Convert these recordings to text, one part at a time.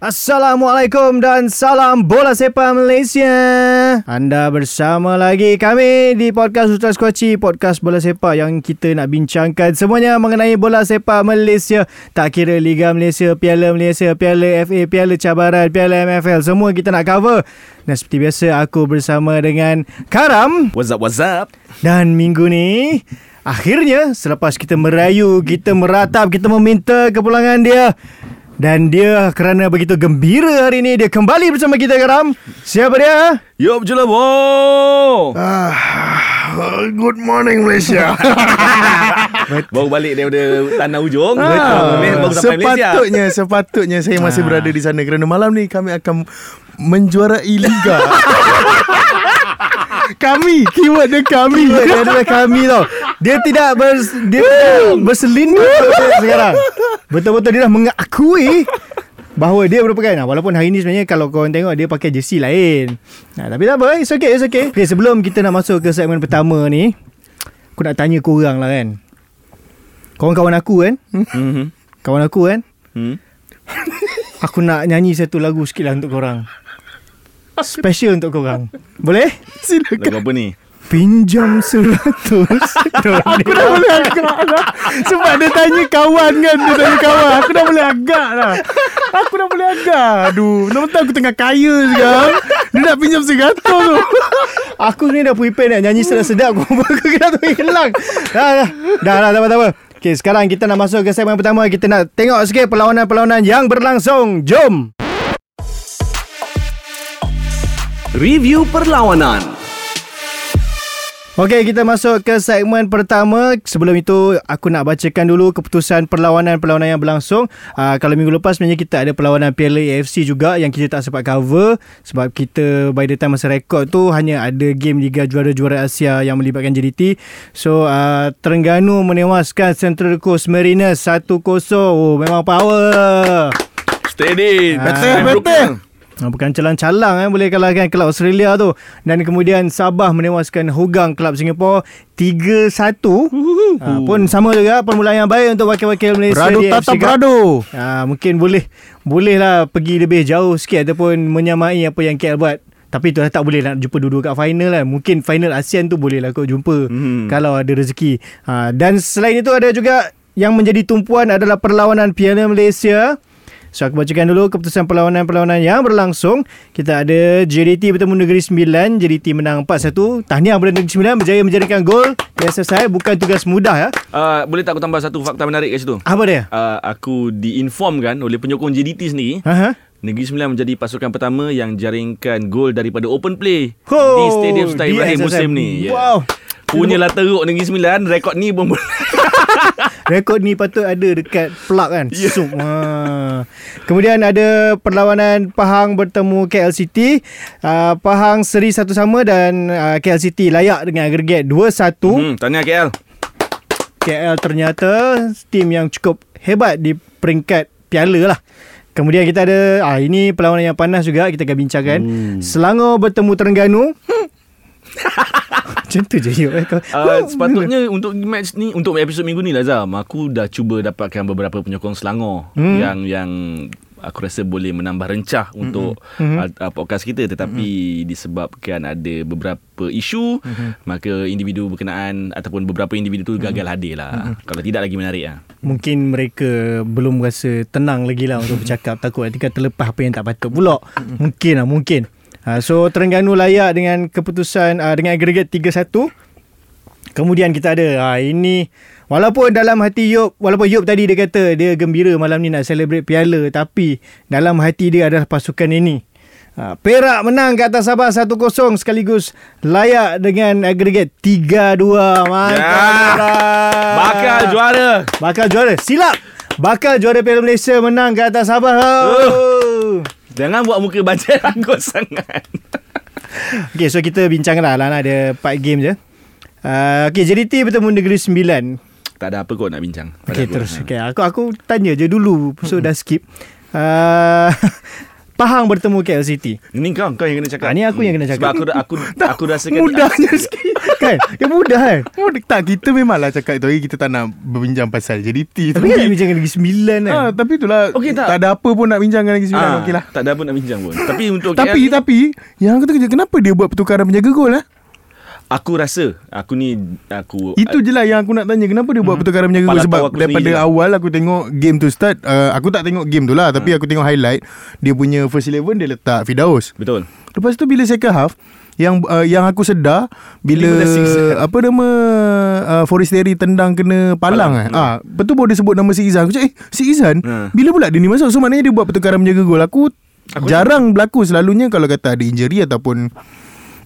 Assalamualaikum dan salam bola sepak Malaysia. Anda bersama lagi kami di podcast Ustaz Kuaci, podcast bola sepak yang kita nak bincangkan semuanya mengenai bola sepak Malaysia. Tak kira Liga Malaysia, Piala Malaysia, Piala FA, Piala Cabaran, Piala MFL, semua kita nak cover. Dan seperti biasa aku bersama dengan Karam What's up, what's up? dan minggu ni Akhirnya selepas kita merayu, kita meratap, kita meminta kepulangan dia dan dia kerana begitu gembira hari ini Dia kembali bersama kita Karam Siapa dia? Yo, lah, bo. Ah, good morning Malaysia. Baru balik daripada tanah ujung. Ah, Betul. Baru sampai Malaysia. sepatutnya sepatutnya saya masih berada di sana kerana malam ni kami akan menjuarai liga. kami, keyword dia kami. Dia adalah kami tau. Dia tidak bers, dia tidak berselindung sekarang. Betul-betul dia dah mengakui bahawa dia merupakan. Nah, Walaupun hari ni sebenarnya Kalau korang tengok Dia pakai jersey lain. Nah, Tapi tak apa It's okay, it's okay. okay Sebelum kita nak masuk ke segmen pertama ni Aku nak tanya korang lah kan. Korang kawan aku kan? Mhm. Kawan aku kan? Hmm. Aku nak nyanyi satu lagu sikit lah untuk korang Special untuk korang. Boleh? Lagu apa ni? Pinjam seratus. Aku dah boleh agak dah. Sebab dia tanya kawan kan Dia tanya kawan. Aku dah boleh agak dah Aku dah boleh agak. Aduh Betul-betul aku tengah kaya sekarang. Dia nak pinjam seratus tu. Aku ni dah prepare nak nyanyi sedap-sedap. Kau kena tu hilang. Dah dah. Dah dah tak apa tak apa. Okay sekarang kita nak masuk ke segmen pertama. Kita nak tengok sikit perlawanan-perlawanan yang berlangsung. Jom Review perlawanan. Okey, kita masuk ke segmen pertama. Sebelum itu, aku nak bacakan dulu keputusan perlawanan-perlawanan yang berlangsung. Uh, kalau minggu lepas sebenarnya kita ada perlawanan Piala AFC juga yang kita tak sempat cover sebab kita by the time masa rekod tu hanya ada game Liga Juara-Juara Asia yang melibatkan JDT. So, uh, Terengganu menewaskan Central Coast Mariners 1-0. Oh, memang power. Steady. Ah. Betul, Time Ha, bukan calang-calang eh, boleh kalahkan kelab Australia tu. Dan kemudian Sabah menewaskan Hogang kelab Singapura 3-1. Ha, pun sama juga permulaan yang baik untuk wakil-wakil Malaysia di Tata. Prado Ha, mungkin boleh boleh lah pergi lebih jauh sikit ataupun menyamai apa yang KL buat. Tapi tu tak boleh nak jumpa dua-dua kat final lah. Mungkin final ASEAN tu boleh lah kau jumpa Hmm. kalau ada rezeki. Ha, dan selain itu ada juga yang menjadi tumpuan adalah perlawanan Piala Malaysia. So aku bacakan dulu keputusan perlawanan-perlawanan yang berlangsung. Kita ada JDT bertemu Negeri Sembilan. JDT menang 4-1. Tahniah kepada Negeri Sembilan berjaya menjadikan gol. Biasa saya bukan tugas mudah ya. Uh, boleh tak aku tambah satu fakta menarik kat situ? Apa dia? Uh, aku diinformkan oleh penyokong JDT sendiri Ha? Negeri Sembilan menjadi pasukan pertama yang jaringkan gol daripada open play Ho, di Stadium Sultan Ibrahim musim ni. Ya. Wow. Punyalah teruk Negeri Sembilan, rekod ni pun boleh. Rekod ni patut ada dekat plug kan. Ya. Sup. Ha. Kemudian ada perlawanan Pahang bertemu KL City. Uh, Pahang seri satu sama dan uh, KL City layak dengan agregat 2-1. Hmm, tahniah KL. KL ternyata tim yang cukup hebat di peringkat piala lah. Kemudian kita ada ah ini perlawanan yang panas juga kita akan bincangkan. Hmm. Selangor bertemu Terengganu. Macam tu je kau. Uh, sepatutnya untuk match ni untuk episod minggu ni lah Zam aku dah cuba dapatkan beberapa penyokong Selangor Hmm. yang yang aku rasa boleh menambah rencah untuk Hmm. uh, podcast kita tetapi disebabkan ada beberapa isu maka individu berkenaan ataupun beberapa individu tu gagal hadir lah kalau tidak lagi menarik lah Mungkin mereka belum rasa tenang lagi lah untuk bercakap. Takut nanti kan terlepas apa yang tak patut pula. Mungkin lah, mungkin. Ha, so Terengganu layak dengan keputusan uh, dengan agregat 3-1. Kemudian kita ada ha, ini walaupun dalam hati Yop walaupun Yop tadi dia kata dia gembira malam ni nak celebrate piala tapi dalam hati dia adalah pasukan ini. Ha, Perak menang ke atas Sabah 1-0 sekaligus layak dengan agregat 3-2. Mantap. Ya. Bakal juara Bakal juara. Silap. Bakal juara Piala Malaysia menang ke atas Sabah. Oh. Jangan buat muka baca ragut sangat Okay, so kita bincang lah. Lana ada 4 game je. Uh, okay, JDT bertemu Negeri Sembilan. tak ada apa kot nak bincang Okay, aku. terus. Okay, aku aku tanya je dulu. So, dah skip. Uh, Pahang bertemu KL City. Ini kau kau yang kena cakap. Ah, ni aku yang kena cakap. Sebab aku aku aku rasakan Mudahnya sikit kan? Dia mudah kan? Mudah tak kita memanglah cakap tu Kita tak nak berbincang pasal JDT tu Tapi kan bincang lagi sembilan kan? Ah, tapi itulah Okey, tak? tak ada apa pun nak bincangkan lagi sembilan Ah, okey lah. Tak ada apa nak bincang pun. Tapi untuk Tapi KL, tapi yang aku terkejut kenapa dia buat pertukaran penjaga gol eh? Aku rasa aku ni aku Itu je lah yang aku nak tanya Kenapa dia buat pertukaran penjaga gol Kepala Sebab aku daripada lah. awal aku tengok game tu start uh, Aku tak tengok game tu lah Tapi aku tengok highlight Dia punya first eleven dia letak Fidaus betul. Lepas tu bila second half yang uh, yang aku sedar bila 15-6. apa nama uh, Forestieri tendang kena palang, Palang, eh. Ah, betul baru dia sebut nama si Izan. Aku cakap eh si Izan Ha. bila pula dia ni masuk? So maknanya dia buat pertukaran menjaga gol. Aku, Aku- jarang berlaku selalunya kalau kata ada injury ataupun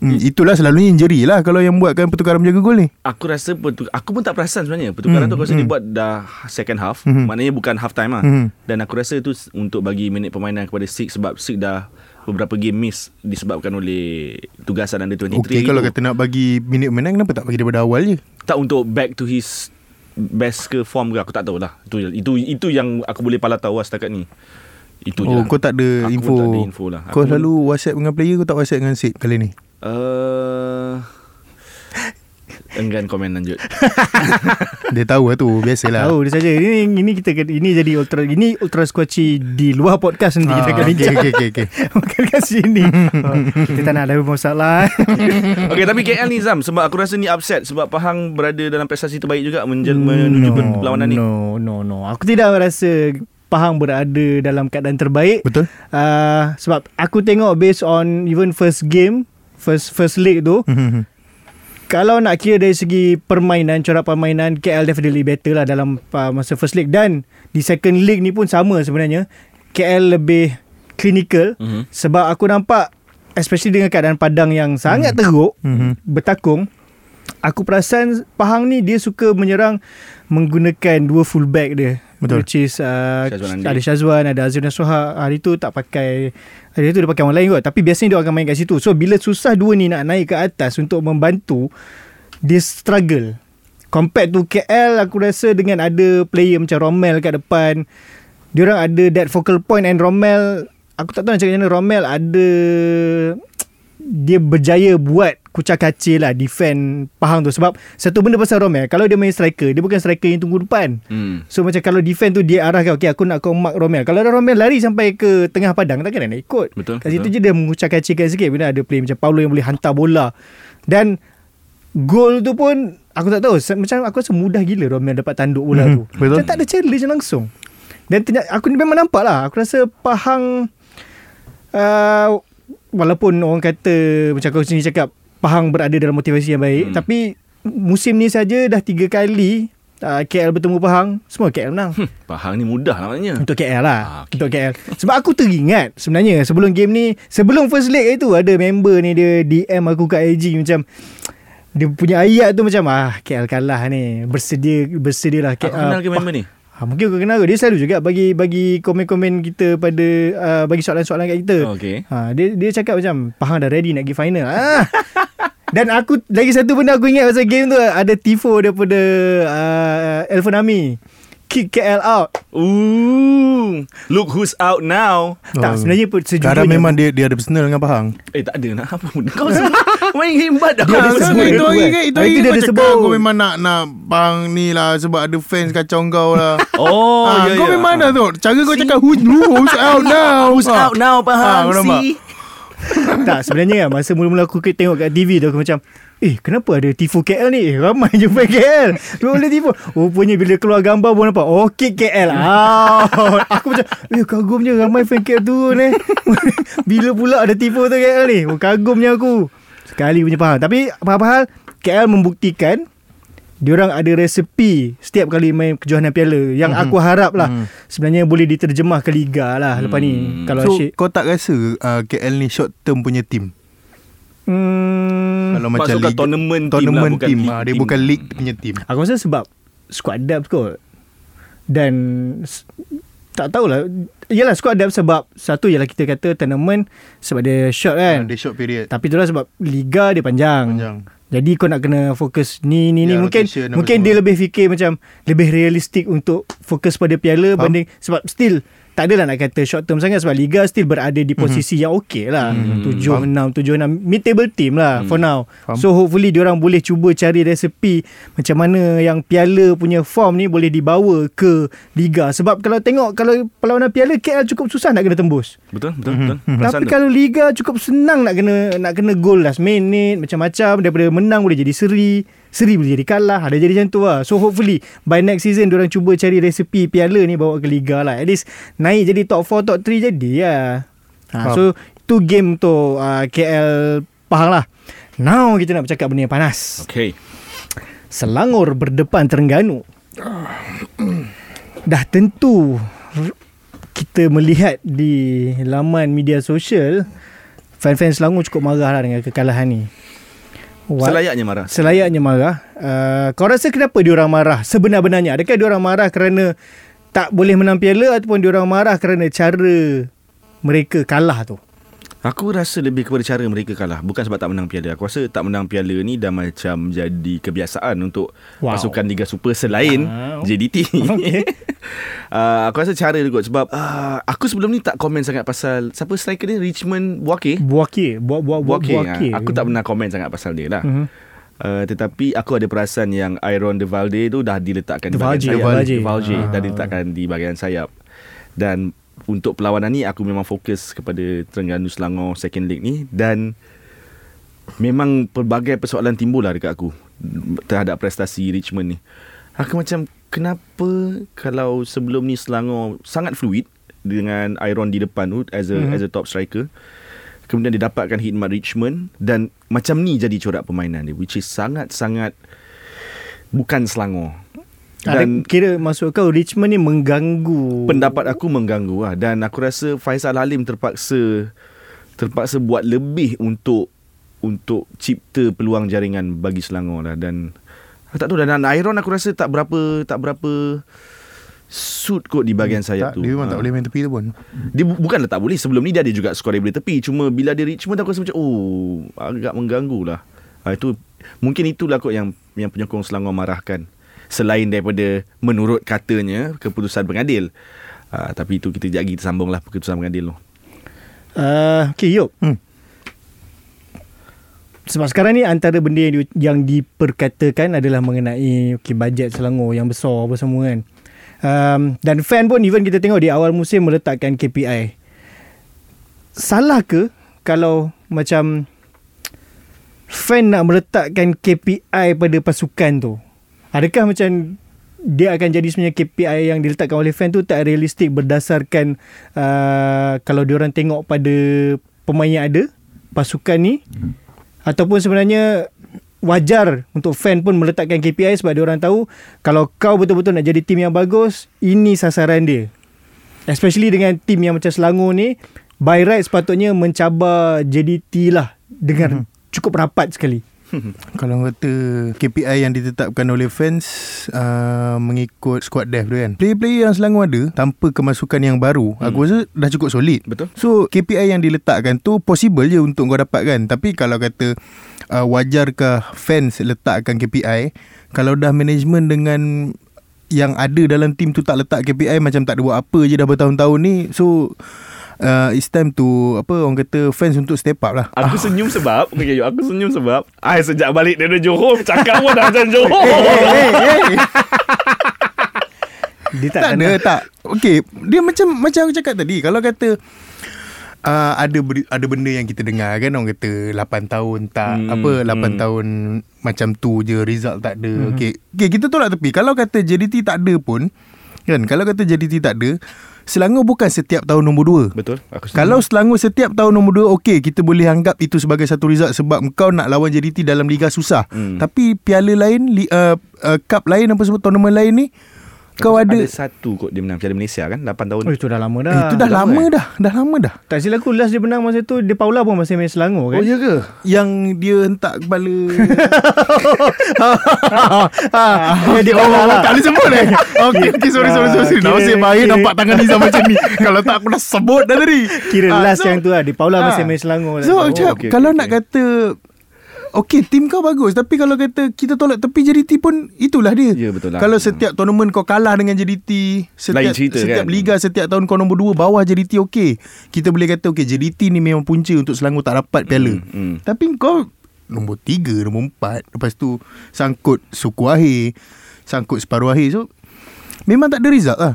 Hmm, itulah selalunya injury lah kalau yang buatkan pertukaran menjaga gol ni. Aku rasa pertu- aku pun tak perasan sebenarnya. Pertukaran Hmm, tu aku rasa hmm. dia buat dah second half. Hmm. Maknanya bukan half time lah. Hmm. Dan aku rasa tu s- untuk bagi minit permainan kepada Six sebab Six dah beberapa game miss disebabkan oleh tugasan under 23 Okey itu. kalau kata nak bagi minit menang kenapa tak bagi daripada awal je? tak untuk back to his best ke form ke aku tak tahulah. Itu itu itu yang aku boleh pala tahu lah setakat ni. Itu je Oh lah. kau tak ada Aku info. tak ada info lah. Kau Aku selalu WhatsApp dengan player kau tak WhatsApp dengan Sid kali ni? Uh, enggan komen lanjut. Dia tahu lah tu biasalah. Tahu dia saja. Ini ini kita ini jadi ultra ini ultra squatchy di luar podcast nanti kita Ah, akan okey, bincang. okey, okey, okey. Bukan kat sini. Oh, kita tak nak ada masalah. Okay tapi KL ni Zam Sebab aku rasa ni upset Sebab Pahang berada dalam prestasi terbaik juga menjel, Menuju perlawanan ni No, no, no. Aku tidak rasa Pahang berada dalam keadaan terbaik. Betul? Uh, sebab aku tengok based on even first game, first first leg tu, kalau nak kira dari segi permainan, corak permainan, KL definitely better lah dalam uh, masa first leg dan di second leg ni pun sama sebenarnya. KL lebih clinical Mhm. sebab aku nampak especially dengan keadaan padang yang sangat teruk, Mhm. bertakung, aku perasan Pahang ni dia suka menyerang menggunakan dua fullback dia. Betul. Which is uh, Syazwan Andi. ada Syazwan, ada Azrul Nasuha. Hari tu tak pakai hari tu dia pakai orang lain kot. Tapi biasanya dia akan main kat situ. So bila susah dua ni nak naik ke atas untuk membantu, dia struggle. Compared to KL aku rasa dengan ada player macam Romel kat depan, dia orang ada that focal point and Romel aku tak tahu nak cakap macam mana Romel ada dia berjaya buat kucak kacir lah defend Pahang tu. Sebab satu benda pasal Romel kalau dia main striker dia bukan striker yang tunggu depan. Hmm. So macam kalau defend tu dia arahkan Okay aku nak kau mark Romel. Kalau Romel lari sampai ke tengah padang Takkan nak ikut. Betul, Kat situ betul. je dia mengucap kacirkan sikit. Bila ada play macam Paulo yang boleh hantar bola. Dan Gol tu pun Aku tak tahu. Macam aku rasa mudah gila Romel dapat tanduk bola Mhm, tu. betul. Macam tak ada challenge langsung. Dan ternyata, aku ni memang nampak lah. Aku rasa Pahang uh, Walaupun orang kata Macam kau sendiri cakap Pahang berada dalam motivasi yang baik. Hmm. Tapi Musim ni saja dah tiga kali uh, KL bertemu Pahang. Semua KL menang. Pahang ni mudah lah maknanya. Untuk KL lah. Ah, okey. Untuk KL Sebab aku teringat Sebenarnya Sebelum game ni Sebelum first leg itu Ada member ni Dia DM aku kat IG Macam Dia punya ayat tu macam Ah KL kalah ni. Bersedia Bersedia lah Aku kenal ke member ni Ha, mungkin kau kenal ke Dia selalu juga bagi bagi komen-komen kita pada uh, bagi soalan-soalan kat kita. Okay. Ha, dia dia cakap macam Pahang dah ready nak pergi final. Ah. Dan aku lagi satu benda aku ingat pasal game tu ada tifo daripada uh, Elfonami. Kick KL out. Ooh, Look who's out now Tak Oh. sebenarnya pun sejujurnya Sekarang memang dia dia ada personal dengan Pahang. Eh tak ada nak apa benda Kau semua Main hebat dah Dia ada Ah, sebut kan, itu itu hari kan. kan Itu Hari dia kau ada cakap sebut. Kau memang nak nak Pahang ni lah Sebab ada fans kacau kau lah Oh Ah, ya, Kau ya. memang dah tu Cara kau cakap Who's, who's out now Who's Ah. out now Ah, Pahang kau? See tak sebenarnya masa mula-mula aku tengok kat TV tu aku macam Eh kenapa ada tifo KL ni? Eh, Ramai je fan KL boleh tifo Rupanya bila keluar gambar pun nampak Oh kick KL ah, Aku macam Eh kagumnya ramai fan KL turun eh Bila pula ada tifo tu KL ni? Oh, Kagumnya aku. Sekali punya faham. Tapi apa-apa hal KL membuktikan Diorang ada resepi Setiap kali main kejohanan piala Yang Mhm. aku harap lah Mhm. Sebenarnya boleh diterjemah ke Liga lah Lepas ni Hmm. Kalau So Syed kau tak rasa uh, KL ni short term punya team hmm, Kalau macam league- tournament team Tournament lah, bukan team, league ah, Dia team. bukan league punya team Aku rasa sebab squad depth kot. Dan tak tahulah. Yalah squad depth sebab satu ialah kita kata tournament sebab dia short Ah, kan. Dia short period Tapi itulah sebab liga dia panjang. Panjang Jadi kau nak kena fokus ni ni ni Ya, mungkin rotation apa mungkin semua. dia lebih fikir macam lebih realistik untuk fokus pada piala Faham. banding sebab still tak adalah nak kata short term sangat sebab Liga still berada di posisi yang okey lah. Mhm. 7-6, 7-6. Mid table team lah for now. Faham. So hopefully diorang boleh cuba cari resepi macam mana yang piala punya form ni boleh dibawa ke Liga. Sebab kalau tengok kalau perlawanan piala KL cukup susah nak kena tembus. Betul, betul, betul. Perasan Tapi tu. kalau Liga cukup senang nak kena nak kena gol last minute macam-macam daripada menang boleh jadi seri, seri boleh jadi kalah, ada jadi macam tu lah. So hopefully by next season diorang cuba cari resepi piala ni bawa ke Liga lah. At least naik jadi top 4, top 3 jadi lah. Ha, so tu game tu uh, KL Pahang lah. Now kita nak bercakap benda yang panas. Okay. Selangor berdepan Terengganu. Dah tentu kita melihat di laman media sosial fan-fan Selangor cukup marah lah dengan kekalahan ni. Wa- Selayaknya marah. Selayaknya marah. Uh, kau rasa kenapa diorang marah sebenar-benarnya? Adakah diorang marah kerana tak boleh menang piala ataupun diorang marah kerana cara mereka kalah tu? Aku rasa lebih kepada cara mereka kalah Bukan sebab tak menang piala Aku rasa tak menang piala ni Dah macam jadi kebiasaan Untuk Wow. pasukan Liga Super Selain Wow. JDT Okey. uh, Aku rasa cara dia kot Sebab uh, Aku sebelum ni tak komen sangat pasal Siapa striker dia Richmond Buake Buaki, buak buak buak Buake buaki. uh, Aku tak pernah komen sangat pasal dia lah Mhm. Uh, tetapi aku ada perasan yang Iron De Valde tu dah diletakkan di bahagian sayap. De Valde. De Valde Ah. dah diletakkan di bahagian sayap. Dan untuk perlawanan ni aku memang fokus kepada Terengganu Selangor Second League ni dan memang pelbagai persoalan timbul lah dekat aku terhadap prestasi Richmond ni. Aku macam kenapa kalau sebelum ni Selangor sangat fluid dengan Iron di depan tu as a Mhm. as a top striker. Kemudian dia dapatkan khidmat Richmond dan macam ni jadi corak permainan dia which is sangat-sangat bukan Selangor. Dan Dan kira maksud kau Richmond ni mengganggu? Pendapat aku mengganggu lah dan aku rasa Faisal Halim terpaksa terpaksa buat lebih untuk untuk cipta peluang jaringan bagi Selangor lah. Dan aku tak tahu dan Iron aku rasa tak berapa tak berapa suit kot di bahagian sayap tak, tu. Dia memang tak Ha. boleh main tepi tu pun. Dia bu- bukanlah tak boleh. Sebelum ni dia ada juga skor daripada tepi. Cuma bila dia Richmond Aku rasa macam Oh Agak mengganggu lah. Ha, Itu Mungkin itulah kot yang Yang penyokong Selangor marahkan Selain daripada Menurut katanya Keputusan pengadil ha, Tapi itu kita lagi Kita sambung lah Keputusan pengadil tu Uh, okay, Yop. Hmm. Sebab sekarang ni antara benda yang, di, yang diperkatakan adalah mengenai okay, bajet Selangor yang besar apa semua kan. Um, dan fan pun even kita tengok di awal musim meletakkan KPI. Salah ke kalau macam fan nak meletakkan KPI pada pasukan tu? Adakah macam dia akan jadi sebenarnya KPI yang diletakkan oleh fan tu tak realistik berdasarkan uh, kalau diorang tengok pada pemain yang ada pasukan ni? Ataupun sebenarnya wajar untuk fan pun meletakkan KPI sebab diorang tahu kalau kau betul-betul nak jadi tim yang bagus ini sasaran dia. Especially dengan tim yang macam Selangor ni by right sepatutnya mencabar JDT lah dengan cukup rapat sekali Kalau kata KPI yang ditetapkan oleh fans uh, Mengikut squad depth tu kan. Player-player yang Selangor ada Tanpa kemasukan yang baru hmm. Aku rasa dah cukup solid. Betul. So KPI yang diletakkan tu Possible je untuk kau dapatkan. Tapi kalau kata uh, Wajarkah fans letakkan KPI Kalau dah management dengan Yang ada dalam tim tu tak letak KPI Macam tak ada buat apa je dah bertahun-tahun ni So uh, It's time to Apa orang kata Fans untuk step up lah Aku senyum sebab okay, Aku senyum sebab I sejak balik dari Johor Cakap pun dah macam Johor hey, hey. dia tak, Tak ada tak Okay Dia macam Macam aku cakap tadi Kalau kata uh, ada ada benda yang kita dengar kan orang kata 8 tahun tak Hmm, apa 8 hmm. hmm. tahun macam tu je result tak ada. Hmm. Okey. Okey kita tolak tepi. Kalau kata JDT tak ada pun kan kalau kata JDT tak ada Selangor bukan setiap tahun nombor 2. Betul aku setuju. Kalau Selangor setiap tahun nombor 2 okey kita boleh anggap itu sebagai satu result sebab kau nak lawan JDT dalam liga susah. Hmm. Tapi piala lain li, uh, uh, cup lain apa sebut tournament lain ni kau ada, Ada satu kot dia menang Piala Malaysia kan 8 tahun Oh, itu dah lama dah. eh, itu dah dah lama lama, dah. Dah lama dah. Tak silap aku last dia menang masa tu De Paula pun masih main Selangor kan. Oh ya ke? Yang dia hentak kepala ha, dia Paula lah. Tak boleh sebut eh Okay, okay sorry sorry sorry, sorry. Kira- Nasib baik nampak tangan Nizam macam ni Kalau tak aku dah sebut dah tadi Kira Ah, last so- yang tu lah De Paula Ah. masih main Selangor So Oh, macam okay, Kalau okay, nak kata Okay tim kau bagus Tapi kalau kata Kita tolak tepi JDT pun Itulah dia Ya, betul lah. Kalau setiap tournament kau kalah dengan JDT Setiap, Lain cerita setiap kan? liga Setiap tahun kau nombor 2 Bawah JDT okay Kita boleh kata Okay JDT ni memang punca Untuk Selangor tak dapat piala hmm. Tapi kau Nombor 3 Nombor 4 Lepas tu Sangkut suku akhir Sangkut separuh akhir So Memang tak ada result lah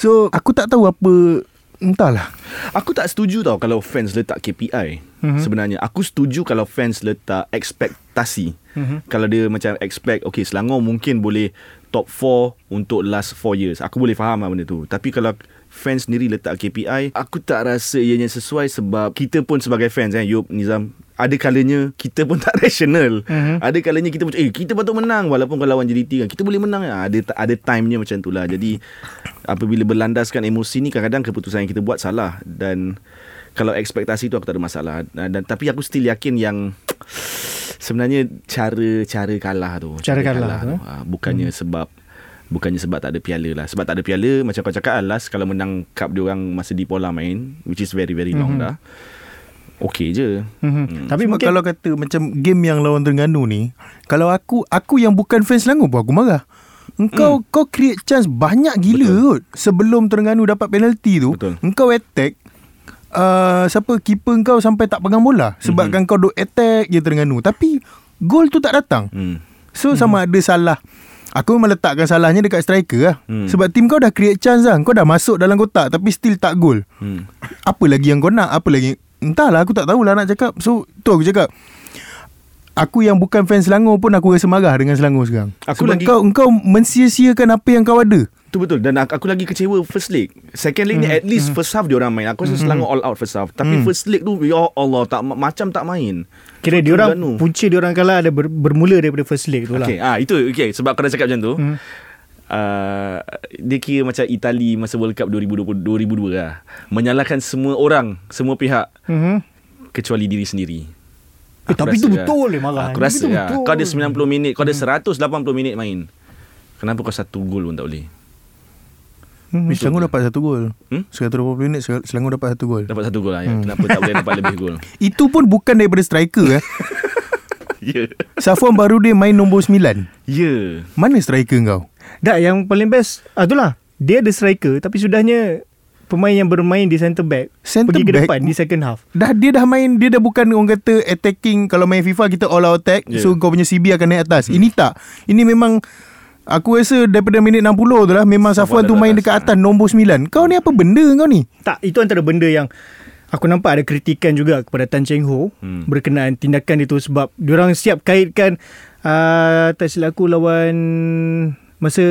So aku tak tahu apa Entahlah Aku tak setuju tau kalau fans letak KPI Mhm. mm-hmm. sebenarnya. Aku setuju kalau fans letak ekspektasi. Mhm. Mm-hmm. Kalau dia macam expect okay Selangor mungkin boleh top 4 untuk last 4 years. Aku boleh faham lah benda tu. Tapi kalau fans sendiri letak KPI, aku tak rasa ianya sesuai sebab kita pun sebagai fans eh Yop Nizam ada kalanya kita pun tak rational. Mhm. Mm-hmm. Ada kalanya kita macam eh kita patut menang walaupun kau lawan JDT kan. Kita boleh menang ya. Ada ada time-nya macam tu lah. Jadi apabila berlandaskan emosi ni kadang-kadang keputusan yang kita buat salah dan kalau ekspektasi tu aku tak ada masalah dan, tapi aku still yakin yang sebenarnya cara cara kalah tu Cara kalah tu, tu eh? ha, bukannya hmm. sebab bukannya sebab tak ada piala lah sebab tak ada piala macam kau cakap last kalau menang cup dia orang masa di Pola main which is very very long Mhm. dah okey je Mm-hmm. Tapi Sebab mungkin kalau kata macam game yang lawan Terengganu ni, kalau aku aku yang bukan fans Selangor pun aku marah. Engkau mm. kau create chance banyak gila kot sebelum Terengganu dapat penalti tu. Betul. Engkau attack uh, siapa keeper kau sampai tak pegang bola sebabkan mm-hmm. kau duk attack je Terengganu tapi gol tu tak datang. hmm. So sama ada salah Aku memang letakkan salahnya dekat striker lah. Hmm. Sebab tim kau dah create chance lah. Kau dah masuk dalam kotak Tapi still tak gol. Hmm. Apa lagi yang kau nak? Apa lagi? Entahlah aku tak tahulah nak cakap. So tu aku cakap. Aku yang bukan fans Selangor pun Aku rasa marah dengan Selangor sekarang. Aku Sebab lagi- kau, kau mensia-siakan apa yang kau ada Tu betul Dan aku, aku lagi kecewa first leg Second leg ni at least First half dia orang main Aku rasa Selangor all out first half Tapi first leg tu Ya Allah tak Macam tak main Kira So, dia orang punca dia orang kalah ada ber, bermula daripada first leg tu lah. Okay, ah itu okay. sebab dah cakap macam tu. Hmm. Uh, dia kira macam Itali masa World Cup 2020 2002 lah. Menyalahkan semua orang, semua pihak Mm-hmm. kecuali diri sendiri. Eh, tapi rasa tu lah. betul eh, Marah. Aku rasa lah. betul. Kau ada 90 minit, kau ada 180 minit main. Kenapa kau satu gol pun tak boleh? Hmm, Selangor dapat satu gol Hmm? 180 minit Sel- Selangor dapat satu gol Dapat satu gol lah. Hmm. Kenapa tak boleh dapat lebih gol? Itu pun bukan daripada striker eh. Ya. Yeah. Safwan baru dia main nombor 9 Ya. Yeah. Mana striker kau? Tak, yang paling best, ah, itulah. Dia ada striker tapi sudahnya pemain yang bermain di centre back Centre pergi ke back? depan di second half. Dah dia dah main Dia dah bukan orang kata Attacking Kalau main FIFA Kita all out attack. Yeah. So kau punya CB akan naik atas hmm. Ini tak Ini memang Aku rasa daripada minit 60 tu lah Memang Safwan tu main atas. dekat atas Nombor 9 Kau ni apa benda kau ni Tak, itu antara benda yang aku nampak ada kritikan juga kepada Tan Cheng Ho hmm. Hmm. berkenaan tindakan itu sebab diorang siap kaitkan uh, tak silap aku lawan masa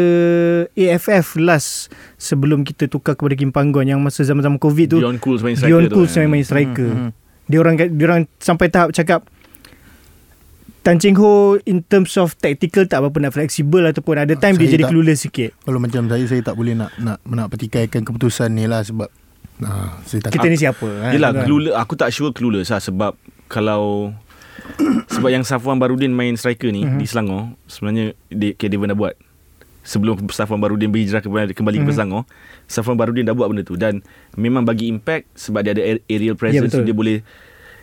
AFF last sebelum kita tukar kepada Kim Panggon yang masa zaman-zaman Covid tu Dion Cools main striker Dion tu, Cools eh. yang main striker. Hmm, Hmm, Dia orang dia orang sampai tahap cakap Tan Cheng Ho in terms of tactical tak berapa nak fleksibel ataupun ada time dia Saya jadi tak- clueless sikit. Kalau macam saya Saya tak boleh nak Nak, nak pertikaikan keputusan ni lah Sebab ah, Saya tak Kita ni siapa? kan? Yelah Kan? clueless, Aku tak sure clueless lah Sebab Kalau Sebab yang Safwan Barudin main striker ni Mhm. mm-hmm. Di Selangor Sebenarnya dia. Devon dah buat Sebelum Safwan Barudin berhijrah kembali, kembali mm-hmm. ke Mhm. Selangor Safwan Barudin dah buat benda tu Dan memang bagi impact Sebab dia ada aer- aerial presence betul. Dia boleh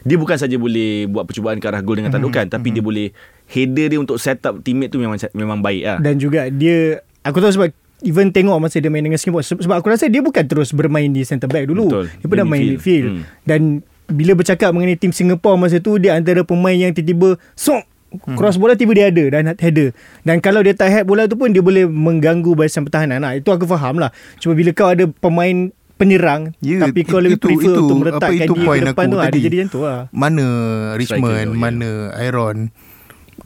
Dia bukan saja boleh Buat percubaan ke arah gol dengan tandukan Mhm. Tapi dia boleh Header dia untuk set up teammate tu Memang memang baik lah Dan juga dia Aku tahu sebab Even tengok masa dia main dengan Singapore Se- Sebab aku rasa dia bukan terus bermain di centre back dulu Betul. Dia pernah main midfield. Hmm. Dan bila bercakap mengenai tim Singapore masa tu Dia antara pemain yang tiba-tiba Sok Cross bola tiba dia ada Dan header Dan kalau dia tak head bola tu pun Dia boleh mengganggu barisan pertahanan lah. Itu aku faham lah Cuma bila kau ada pemain penyerang Ya, Tapi kau itu- lebih prefer itu- untuk apa meletakkan itu dia point ke depan aku tu lah. tadi. Dia jadi macam tu lah Mana Richmond Striker tu, ya. Mana Aaron